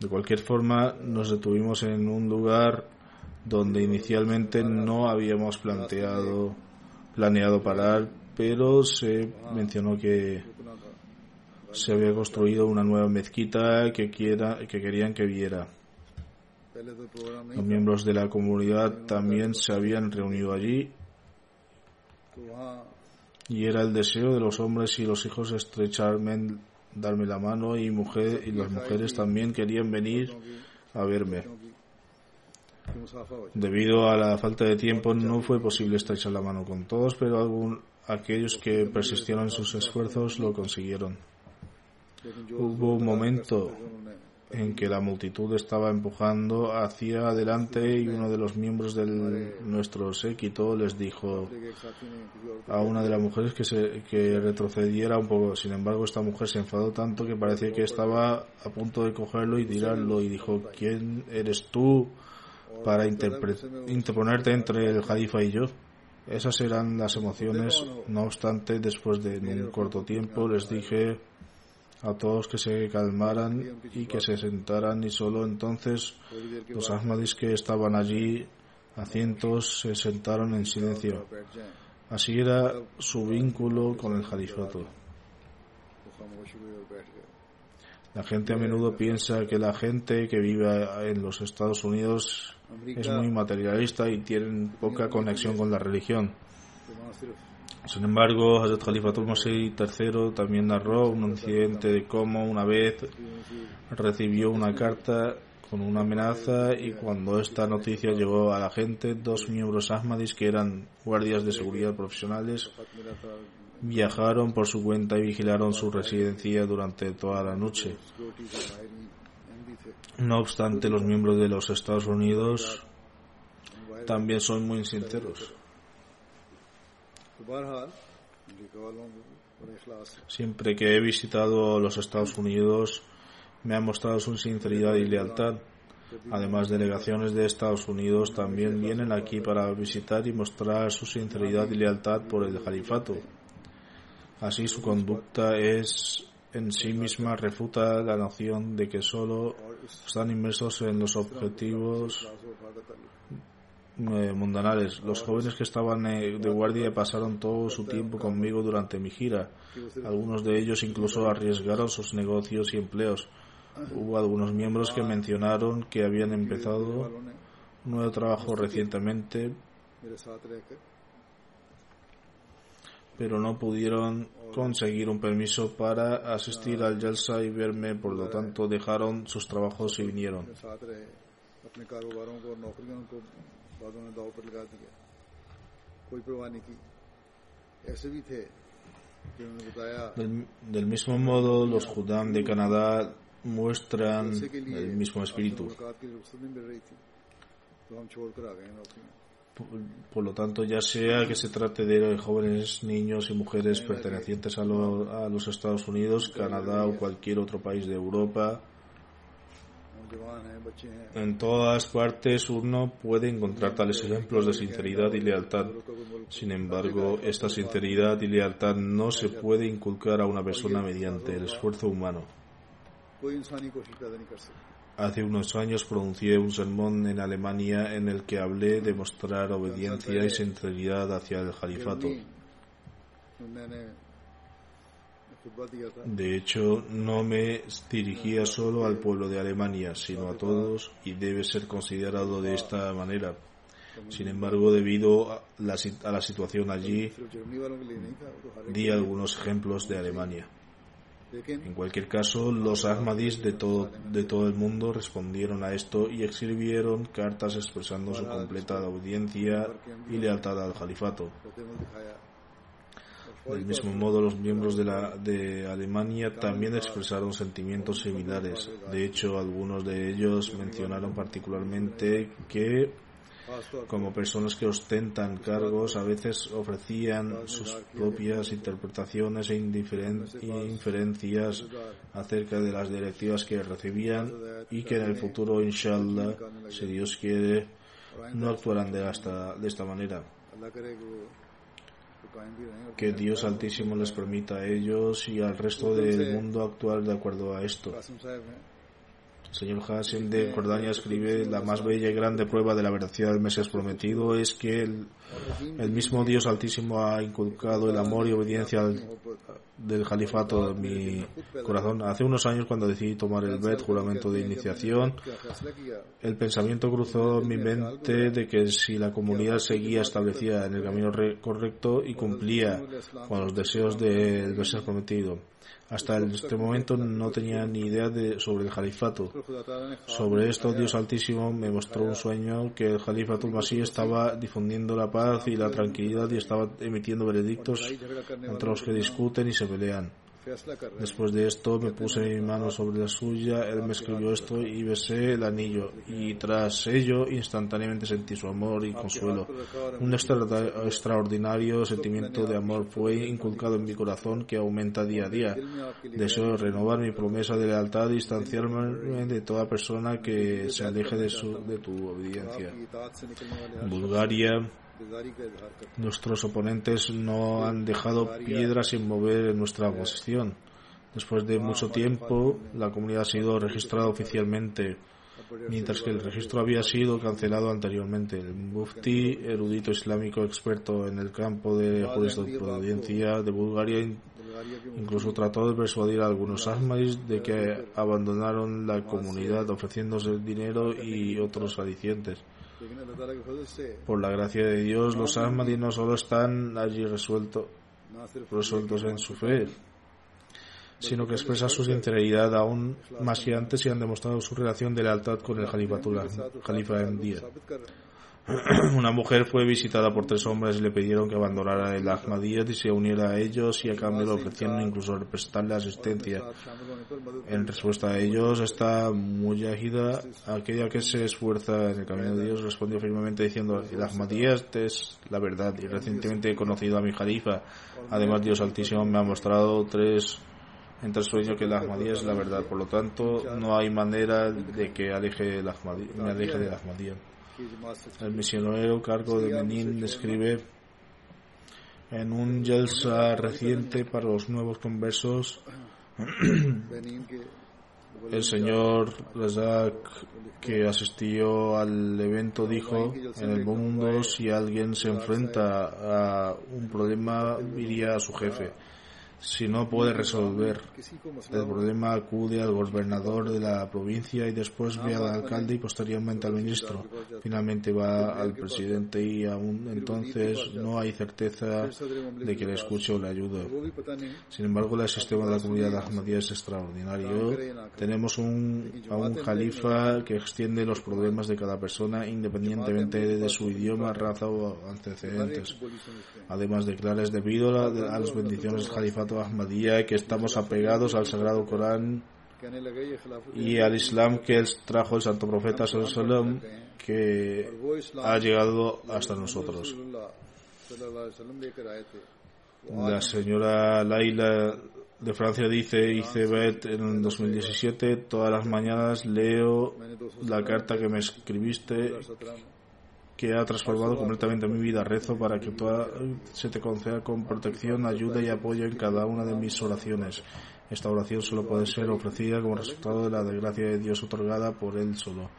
De cualquier forma, nos detuvimos en un lugar donde inicialmente no habíamos planteado planeado parar, pero se mencionó que se había construido una nueva mezquita que, quiera, que querían que viera. Los miembros de la comunidad también se habían reunido allí y era el deseo de los hombres y los hijos estrecharme, darme la mano y, mujer, y las mujeres también querían venir a verme. Debido a la falta de tiempo no fue posible estrechar la mano con todos, pero algún, aquellos que persistieron en sus esfuerzos lo consiguieron. Hubo un momento en que la multitud estaba empujando hacia adelante y uno de los miembros de nuestro séquito les dijo a una de las mujeres que, se, que retrocediera un poco. Sin embargo, esta mujer se enfadó tanto que parecía que estaba a punto de cogerlo y tirarlo y dijo, ¿quién eres tú? Para interponerte entre el Jalifa y yo. Esas eran las emociones. No obstante, después de un corto tiempo les dije a todos que se calmaran y que se sentaran y solo entonces los Ahmadis que estaban allí a cientos se sentaron en silencio. Así era su vínculo con el Jalifato. La gente a menudo piensa que la gente que vive en los Estados Unidos es muy materialista y tienen poca conexión con la religión. Sin embargo, Hazrat Khalifatul Masih III también narró un incidente de cómo una vez recibió una carta con una amenaza y cuando esta noticia llegó a la gente, dos miembros Ahmadis que eran guardias de seguridad profesionales viajaron por su cuenta y vigilaron su residencia durante toda la noche. No obstante, los miembros de los Estados Unidos también son muy sinceros. Siempre que he visitado los Estados Unidos, me han mostrado su sinceridad y lealtad. Además, delegaciones de Estados Unidos también vienen aquí para visitar y mostrar su sinceridad y lealtad por el califato. Así, su conducta es en sí misma refuta la noción de que solo están inmersos en los objetivos eh, mundanales. Los jóvenes que estaban eh, de guardia pasaron todo su tiempo conmigo durante mi gira. Algunos de ellos incluso arriesgaron sus negocios y empleos. Hubo algunos miembros que mencionaron que habían empezado un nuevo trabajo recientemente, pero no pudieron conseguir un permiso para asistir al Jalsa y verme, por lo tanto dejaron sus trabajos y vinieron. Del, del mismo modo, los Judán de Canadá muestran el mismo espíritu. Por lo tanto, ya sea que se trate de jóvenes, niños y mujeres pertenecientes a, a los Estados Unidos, Canadá o cualquier otro país de Europa, en todas partes uno puede encontrar tales ejemplos de sinceridad y lealtad. Sin embargo, esta sinceridad y lealtad no se puede inculcar a una persona mediante el esfuerzo humano. Hace unos años pronuncié un sermón en Alemania en el que hablé de mostrar obediencia y sinceridad hacia el califato. De hecho, no me dirigía solo al pueblo de Alemania, sino a todos y debe ser considerado de esta manera. Sin embargo, debido a la, a la situación allí, di algunos ejemplos de Alemania. En cualquier caso, los Ahmadis de todo, de todo el mundo respondieron a esto y escribieron cartas expresando su completa obediencia y lealtad al califato. Del mismo modo, los miembros de, la, de Alemania también expresaron sentimientos similares. De hecho, algunos de ellos mencionaron particularmente que como personas que ostentan cargos a veces ofrecían sus propias interpretaciones e inferencias acerca de las directivas que recibían y que en el futuro, inshallah, si Dios quiere, no actuarán de esta, de esta manera. Que Dios Altísimo les permita a ellos y al resto del mundo actuar de acuerdo a esto. Señor Hassan de Jordania escribe, la más bella y grande prueba de la veracidad del Mesías prometido es que el, mismo Dios Altísimo ha inculcado el amor y obediencia del califato en mi corazón. Hace unos años cuando decidí tomar el Bet, juramento de iniciación, el pensamiento cruzó mi mente de que si la comunidad seguía establecida en el camino correcto y cumplía con los deseos del Mesías prometido, hasta este momento no tenía ni idea de, sobre el califato. Sobre esto, Dios Altísimo me mostró un sueño que el califato Masí estaba difundiendo la paz y la tranquilidad y estaba emitiendo veredictos entre los que discuten y se pelean. Después de esto me puse mi mano sobre la suya, él me escribió esto y besé el anillo y tras ello instantáneamente sentí su amor y consuelo. Un extraordinario sentimiento de amor fue inculcado en mi corazón que aumenta día a día. Deseo renovar mi promesa de lealtad y distanciarme de toda persona que se aleje de, su, de tu obediencia. En Bulgaria, Nuestros oponentes no han dejado piedras sin mover en nuestra posición. Después de mucho tiempo, la comunidad ha sido registrada oficialmente, mientras que el registro había sido cancelado anteriormente. El mufti, erudito islámico experto en el campo de jurisprudencia de Bulgaria, incluso trató de persuadir a algunos ahmadis de que abandonaron la comunidad ofreciéndose dinero y otros alicientes. Por la gracia de Dios, los Ahmadis no solo están allí resueltos en su fe, sino que expresan su sinceridad aún más que antes y han demostrado su relación de lealtad con el Jalifa en día. Una mujer fue visitada por tres hombres y le pidieron que abandonara el Ahmadiyyat y se uniera a ellos y a cambio le ofrecieron incluso prestarle asistencia. En respuesta a ellos, esta mujahida, aquella que se esfuerza en el camino de Dios, respondió firmemente diciendo, el Ahmadiyyat es la verdad y recientemente he conocido a mi Jalifa. Además, Dios Altísimo me ha mostrado tres entre sueño que el Ahmadiyya es la verdad. Por lo tanto, no hay manera de que aleje el me aleje del Ahmadiyya. El misionero cargo de Benin describe en un yelsa reciente para los nuevos conversos el señor Razak que asistió al evento dijo en el mundo si alguien se enfrenta a un problema iría a su jefe si no puede resolver el problema, acude al gobernador de la provincia y después ve al alcalde y posteriormente al ministro. Finalmente va al presidente y aún entonces no hay certeza de que le escuche o le ayude. Sin embargo, el sistema de la comunidad Ahmadiyya es extraordinario. Tenemos un, a un califa que extiende los problemas de cada persona independientemente de su idioma, raza o antecedentes. Además, declara debido a, a las bendiciones del califato movimiento Ahmadiyya y que estamos apegados al Sagrado Corán y al Islam que él trajo el Santo Profeta Sallallahu que ha llegado hasta nosotros. La señora Laila de Francia dice, hice Bet en 2017, todas las mañanas leo la carta que me escribiste que ha transformado completamente mi vida. Rezo para que toda, se te conceda con protección, ayuda y apoyo en cada una de mis oraciones. Esta oración solo puede ser ofrecida como resultado de la desgracia de Dios otorgada por Él solo.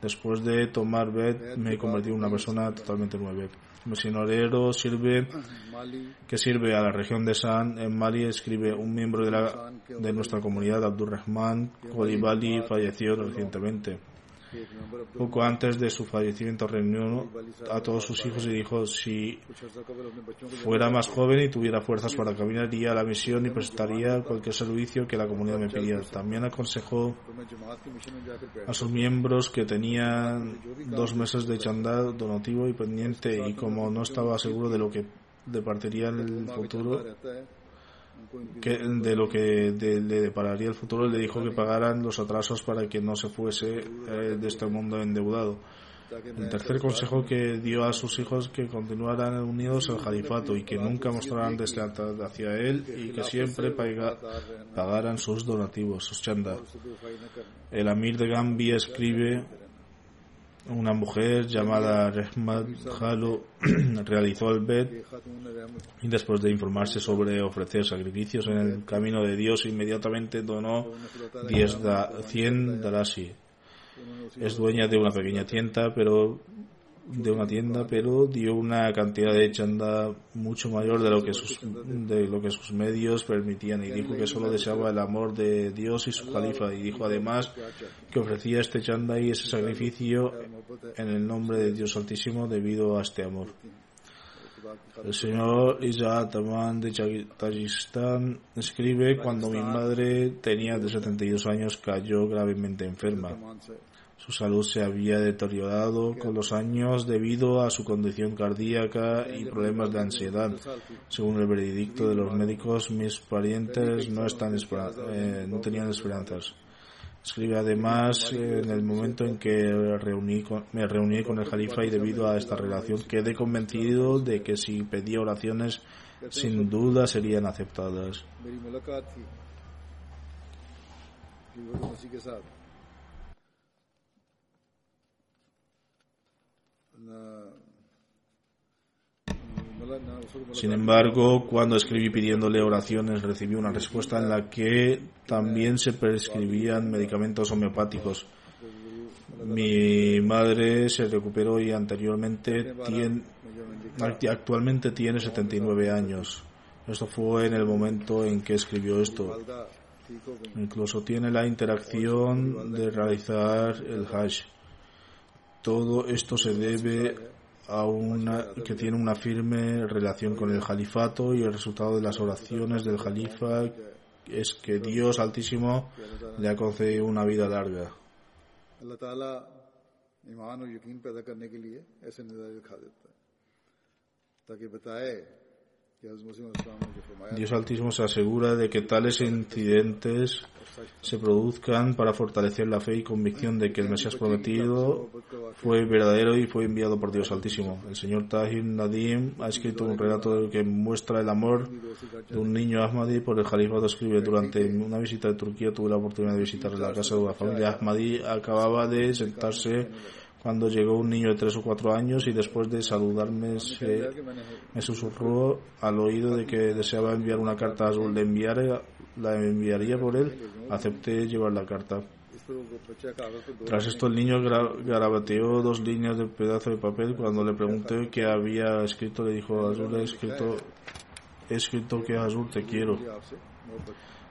Después de tomar Bet, me he convertido en una persona totalmente nueva. Misionero sirve que sirve a la región de San en Mali, escribe un miembro de, la, de nuestra comunidad, Abdurrahman Kolibali, falleció recientemente. Poco antes de su fallecimiento reunió a todos sus hijos y dijo, si fuera más joven y tuviera fuerzas para caminar, iría a la misión y prestaría cualquier servicio que la comunidad me pidiera. También aconsejó a sus miembros que tenían dos meses de chandal donativo y pendiente y como no estaba seguro de lo que departiría en el futuro, que, de lo que le depararía el futuro, le dijo que pagaran los atrasos para que no se fuese eh, de este mundo endeudado. El tercer consejo que dio a sus hijos que continuaran unidos al califato y que nunca mostraran deslealtad hacia él y que siempre pagaran sus donativos, sus chandas. El amir de Gambi escribe una mujer llamada Rehmat Halu realizó el bet y después de informarse sobre ofrecer sacrificios en el camino de Dios, inmediatamente donó 10 da, 100 dalasi. Es dueña de una pequeña tienda, pero de una tienda, pero dio una cantidad de chanda mucho mayor de lo que sus de lo que sus medios permitían y dijo que solo deseaba el amor de Dios y su califa y dijo además que ofrecía este chanda y ese sacrificio en el nombre de Dios Altísimo debido a este amor. El señor Isaac Aman de Tayikistán escribe cuando mi madre tenía de 72 años cayó gravemente enferma. Su salud se había deteriorado con los años debido a su condición cardíaca y problemas de ansiedad. Según el veredicto de los médicos, mis parientes no, están eh, no tenían esperanzas. Escribe además en el momento en que me reuní con el califa y debido a esta relación quedé convencido de que si pedía oraciones sin duda serían aceptadas. Sin embargo, cuando escribí pidiéndole oraciones, recibí una respuesta en la que también se prescribían medicamentos homeopáticos. Mi madre se recuperó y anteriormente tiene, actualmente tiene 79 años. Esto fue en el momento en que escribió esto. Incluso tiene la interacción de realizar el hash. Todo esto se debe a una que tiene una firme relación con el califato y el resultado de las oraciones del califa es que Dios Altísimo le ha concedido una vida larga. Dios Altísimo se asegura de que tales incidentes se produzcan para fortalecer la fe y convicción de que el Mesías prometido fue verdadero y fue enviado por Dios Altísimo. El señor Tahir Nadim ha escrito un relato que muestra el amor de un niño Ahmadi por el califato. Escribe, durante una visita de Turquía tuve la oportunidad de visitar la casa de una familia Ahmadi. Acababa de sentarse cuando llegó un niño de tres o cuatro años y después de saludarme se, me susurró al oído de que deseaba enviar una carta a Azul de enviar, la enviaría por él, acepté llevar la carta. Tras esto el niño garabateó dos líneas de pedazo de papel. Cuando le pregunté qué había escrito, le dijo, Azul, he escrito, he escrito que Azul te quiero.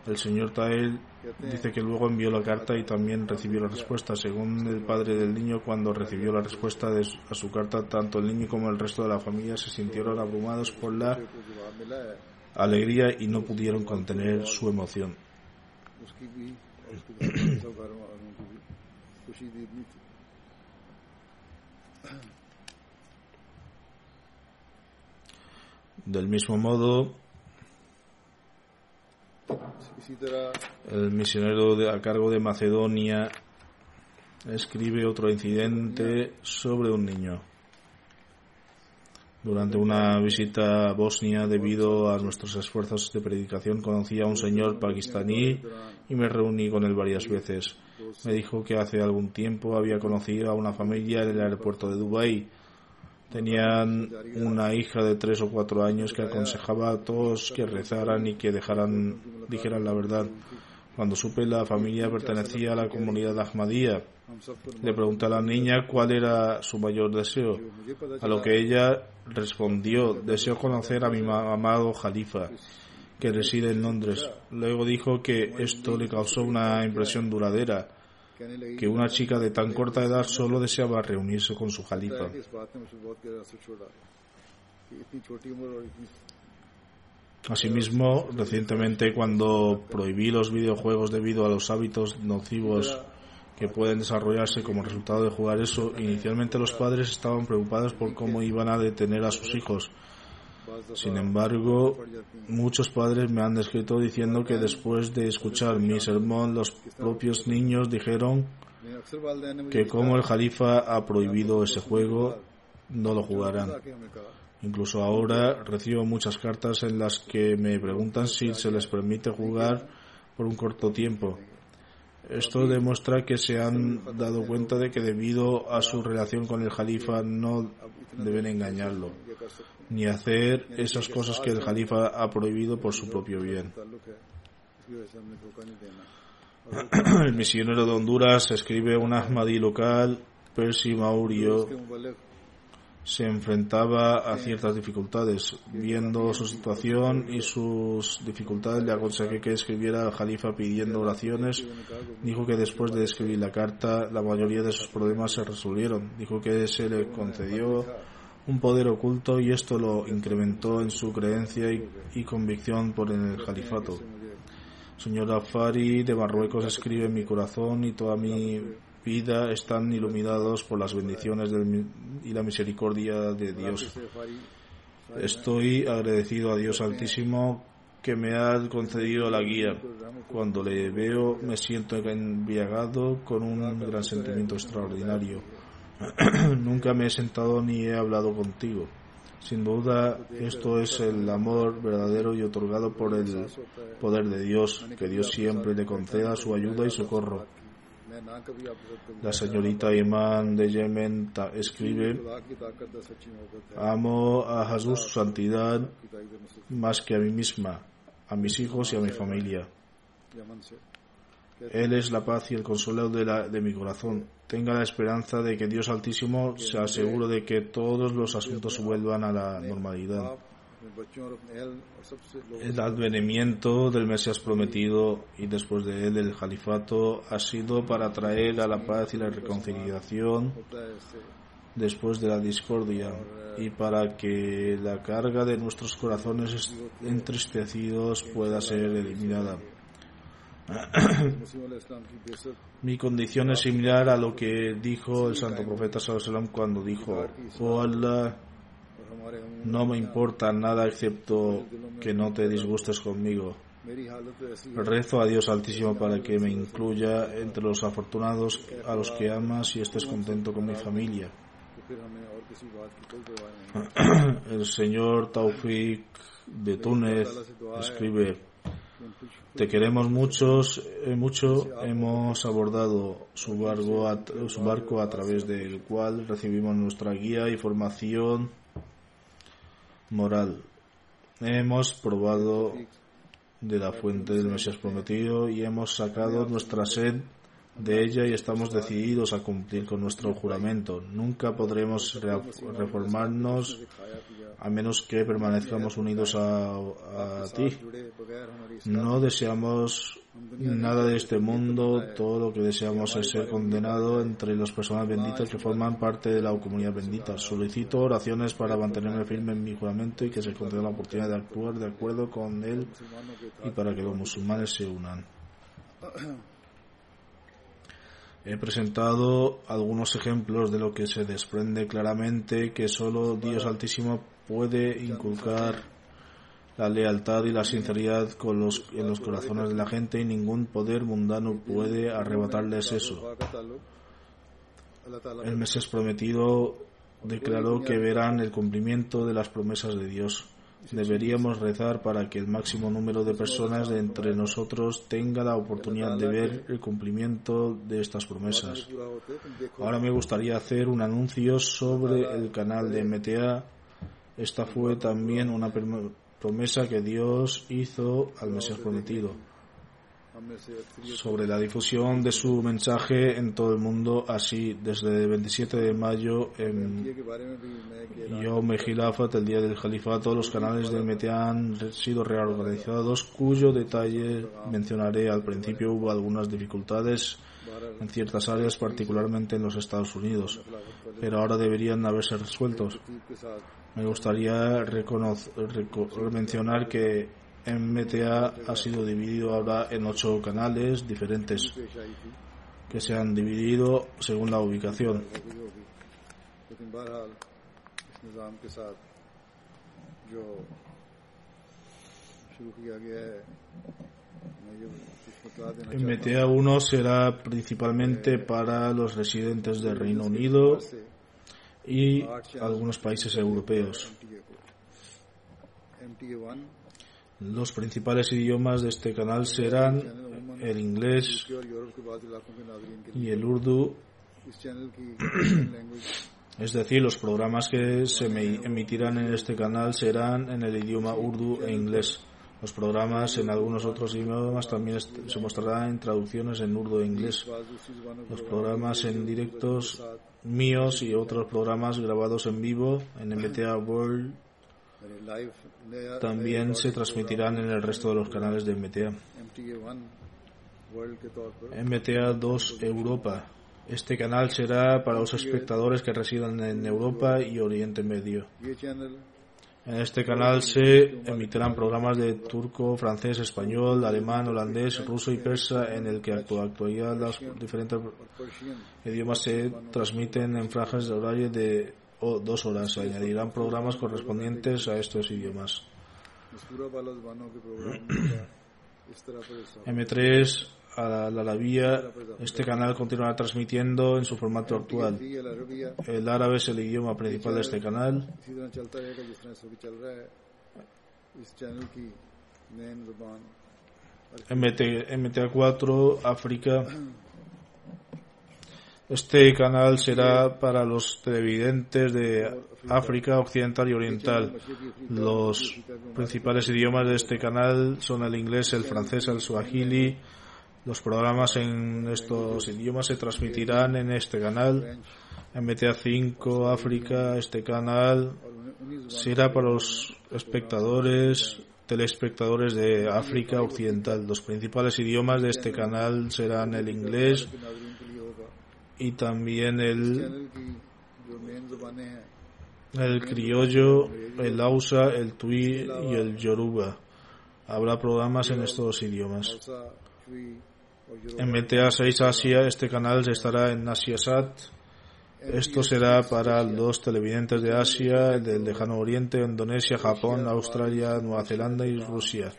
El señor Tael dice que luego envió la carta y también recibió la respuesta. Según el padre del niño, cuando recibió la respuesta de a su carta, tanto el niño como el resto de la familia se sintieron abrumados por la alegría y no pudieron contener su emoción. Del mismo modo, el misionero a cargo de Macedonia escribe otro incidente sobre un niño. Durante una visita a Bosnia, debido a nuestros esfuerzos de predicación, conocí a un señor pakistaní y me reuní con él varias veces. Me dijo que hace algún tiempo había conocido a una familia en el aeropuerto de Dubái. Tenían una hija de tres o cuatro años que aconsejaba a todos que rezaran y que dejaran, dijeran la verdad. Cuando supe la familia pertenecía a la comunidad Ahmadía, le pregunté a la niña cuál era su mayor deseo, a lo que ella respondió, deseo conocer a mi amado Jalifa, que reside en Londres. Luego dijo que esto le causó una impresión duradera que una chica de tan corta edad solo deseaba reunirse con su jalifa. Asimismo, recientemente cuando prohibí los videojuegos debido a los hábitos nocivos que pueden desarrollarse como resultado de jugar eso, inicialmente los padres estaban preocupados por cómo iban a detener a sus hijos. Sin embargo, muchos padres me han escrito diciendo que después de escuchar mi sermón, los propios niños dijeron que como el Jalifa ha prohibido ese juego, no lo jugarán. Incluso ahora recibo muchas cartas en las que me preguntan si se les permite jugar por un corto tiempo. Esto demuestra que se han dado cuenta de que debido a su relación con el Jalifa no deben engañarlo ni hacer esas cosas que el califa ha prohibido por su propio bien. El misionero de Honduras escribe un Ahmadi local, Percy Maurio, se enfrentaba a ciertas dificultades. Viendo su situación y sus dificultades, le aconsejé que escribiera al Jalifa pidiendo oraciones. Dijo que después de escribir la carta, la mayoría de sus problemas se resolvieron. Dijo que se le concedió un poder oculto y esto lo incrementó en su creencia y, convicción por el califato. Señora Fari de Marruecos escribe mi corazón y toda mi vida están iluminados por las bendiciones y la misericordia de Dios. Estoy agradecido a Dios Altísimo que me ha concedido la guía. Cuando le veo me siento embriagado con un gran sentimiento extraordinario. Nunca me he sentado ni he hablado contigo. Sin duda, esto es el amor verdadero y otorgado por el poder de Dios, que Dios siempre le conceda su ayuda y socorro. La señorita Imán de Yemen escribe, amo a su santidad más que a mí misma, a mis hijos y a mi familia. Él es la paz y el consuelo de, mi corazón. Tenga la esperanza de que Dios Altísimo se asegure de que todos los asuntos vuelvan a la normalidad. El advenimiento del Mesías prometido y después de él el califato ha sido para traer a la paz y la reconciliación después de la discordia y para que la carga de nuestros corazones entristecidos pueda ser eliminada. Mi condición es similar a lo que dijo el santo profeta Sallallahu cuando dijo, oh Allah, no me importa nada excepto que no te disgustes conmigo. Rezo a Dios Altísimo para que me incluya entre los afortunados a los que amas y estés contento con mi familia. El señor Taufik de Túnez escribe, te queremos muchos, eh, mucho, hemos abordado su barco, a, su barco a través del cual recibimos nuestra guía y formación moral. Hemos probado de la fuente del Mesías prometido y hemos sacado nuestra sed de ella y estamos decididos a cumplir con nuestro juramento. Nunca podremos reformarnos a menos que permanezcamos unidos a, ti. No deseamos nada de este mundo, todo lo que deseamos es ser condenado entre las personas benditas que forman parte de la comunidad bendita. Solicito oraciones para mantenerme firme en mi juramento y que se conceda la oportunidad de actuar de acuerdo con él y para que los musulmanes se unan. He presentado algunos ejemplos de lo que se desprende claramente que solo Dios Altísimo puede inculcar la lealtad y la sinceridad con los, en los corazones de la gente y ningún poder mundano puede arrebatarles eso. El Mesías prometido declaró que verán el cumplimiento de las promesas de Dios. Deberíamos rezar para que el máximo número de personas de entre nosotros tenga la oportunidad de ver el cumplimiento de estas promesas. Ahora me gustaría hacer un anuncio sobre el canal de MTA. Esta fue también una promesa que Dios hizo al Mesías prometido sobre la difusión de su mensaje en todo el mundo, así desde el 27 de mayo en Yom Gilafat, el día del califato, los canales de MT han sido reorganizados, cuyo detalle mencionaré al principio. Hubo algunas dificultades en ciertas áreas, particularmente en los Estados Unidos, pero ahora deberían haberse resueltos. Me gustaría mencionar que MTA ha sido dividido ahora en ocho canales diferentes que se han dividido según la ubicación. MTA 1 será principalmente para los residentes del Reino Unido y algunos países europeos. Los principales idiomas de este canal serán el inglés y el urdu, es decir, los programas que se emitirán en este canal serán en el idioma urdu e inglés. Los programas en algunos otros idiomas también se mostrarán en traducciones en urdu e inglés. Los programas en directos míos y otros programas grabados en vivo en MTA World también se transmitirán en el resto de los canales de MTA. MTA 2 Europa. Este canal será para los espectadores que residan en Europa y Oriente Medio. En este canal se emitirán programas de turco, francés, español, alemán, holandés, ruso y persa en el que actualidad los diferentes idiomas se transmiten en franjas de horario de o dos horas. Se añadirán programas correspondientes a estos idiomas. M3 a la, la vía, este canal continuará transmitiendo en su formato actual. El árabe es el idioma principal de este canal. MT, MTA4 África este canal será para los televidentes de África Occidental y Oriental. Los principales idiomas de este canal son el inglés, el francés, el swahili. Los programas en estos idiomas se transmitirán en este canal. MTA 5 África, este canal será para los espectadores telespectadores de África Occidental. Los principales idiomas de este canal serán el inglés, y también el, el criollo, el hausa, el tui y el yoruba. Habrá programas en estos idiomas. En MTA 6 Asia, este canal estará en AsiaSat. Esto será para los televidentes de Asia, del lejano oriente, Indonesia, Japón, Australia, Nueva Zelanda y Rusia.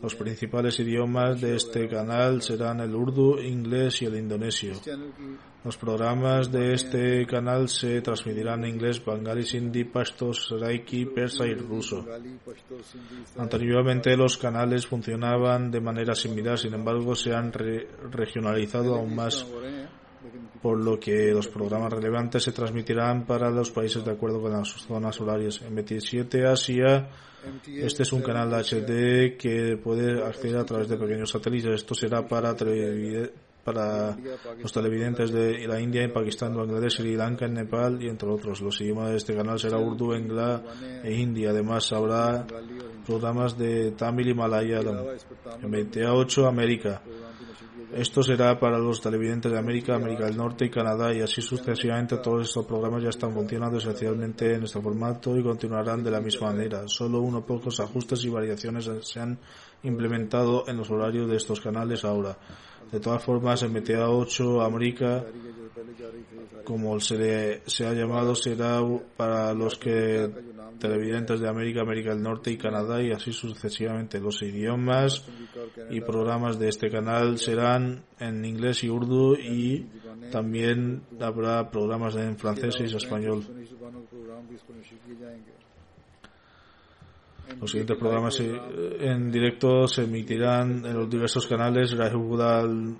Los principales idiomas de este canal serán el urdu, inglés y el indonesio. Los programas de este canal se transmitirán en inglés, bengali, sindhi, pashto, saraiki, persa y ruso. Anteriormente los canales funcionaban de manera similar, sin embargo se han regionalizado aún más por lo que los programas relevantes se transmitirán para los países de acuerdo con las zonas horarias. En 27 Asia, este es un canal HD que puede acceder a través de pequeños satélites. Esto será para para los televidentes de la India, en Pakistán, Bangladesh, Sri Lanka, en Nepal y entre otros. Los idiomas de este canal será Urdu, Engla e Hindi. Además habrá programas de Tamil y Malayalam. En 28 América. Esto será para los televidentes de América, América del Norte y Canadá y así sucesivamente todos estos programas ya están funcionando esencialmente en este formato y continuarán de la misma manera. Solo unos pocos ajustes y variaciones se han implementado en los horarios de estos canales ahora. De todas formas, en MTA 8, América, como se le se ha llamado, será para los que televidentes de América, América del Norte y Canadá y así sucesivamente. Los idiomas y programas de este canal serán en inglés y urdu y también habrá programas en francés y español. Los siguientes programas eh, en directo se emitirán en los diversos canales. Rahul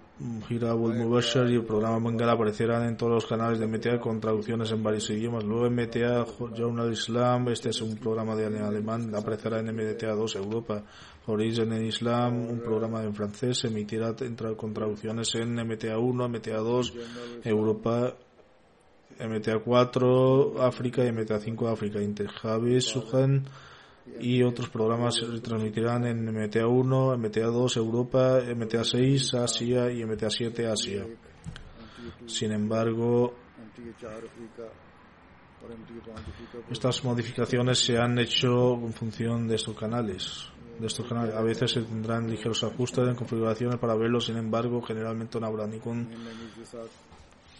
Hirabul Mubashar y el programa Bengal aparecerán en todos los canales de MTA con traducciones en varios idiomas. Luego MTA Journal Islam, este es un programa de alemán, aparecerá en MTA 2 Europa. Horizon en Islam, un programa en francés, se emitirá con traducciones en MTA 1, MTA 2, Europa, MTA 4, África y MTA 5, África. Interjavis, Sujan y otros programas se transmitirán en MTA 1, MTA 2 Europa, MTA 6 Asia y MTA 7 Asia. Sin embargo, estas modificaciones se han hecho en función de estos canales. De estos canales. A veces se tendrán ligeros ajustes en configuraciones para verlos, sin embargo, generalmente no habrá ningún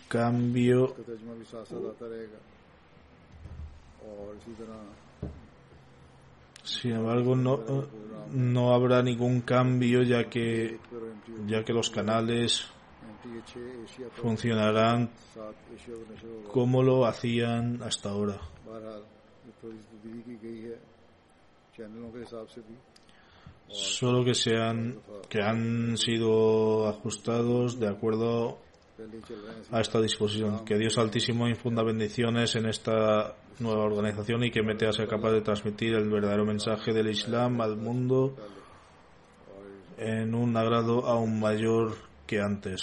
cambio. Sin embargo, no, no habrá ningún cambio ya que, ya que los canales funcionarán como lo hacían hasta ahora. Solo que, sean, que han sido ajustados de acuerdo a esta disposición. Que Dios Altísimo infunda bendiciones en esta nueva organización y que Metea sea capaz de transmitir el verdadero mensaje del Islam al mundo en un agrado aún mayor que antes.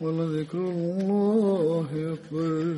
ولذكر الله أكبر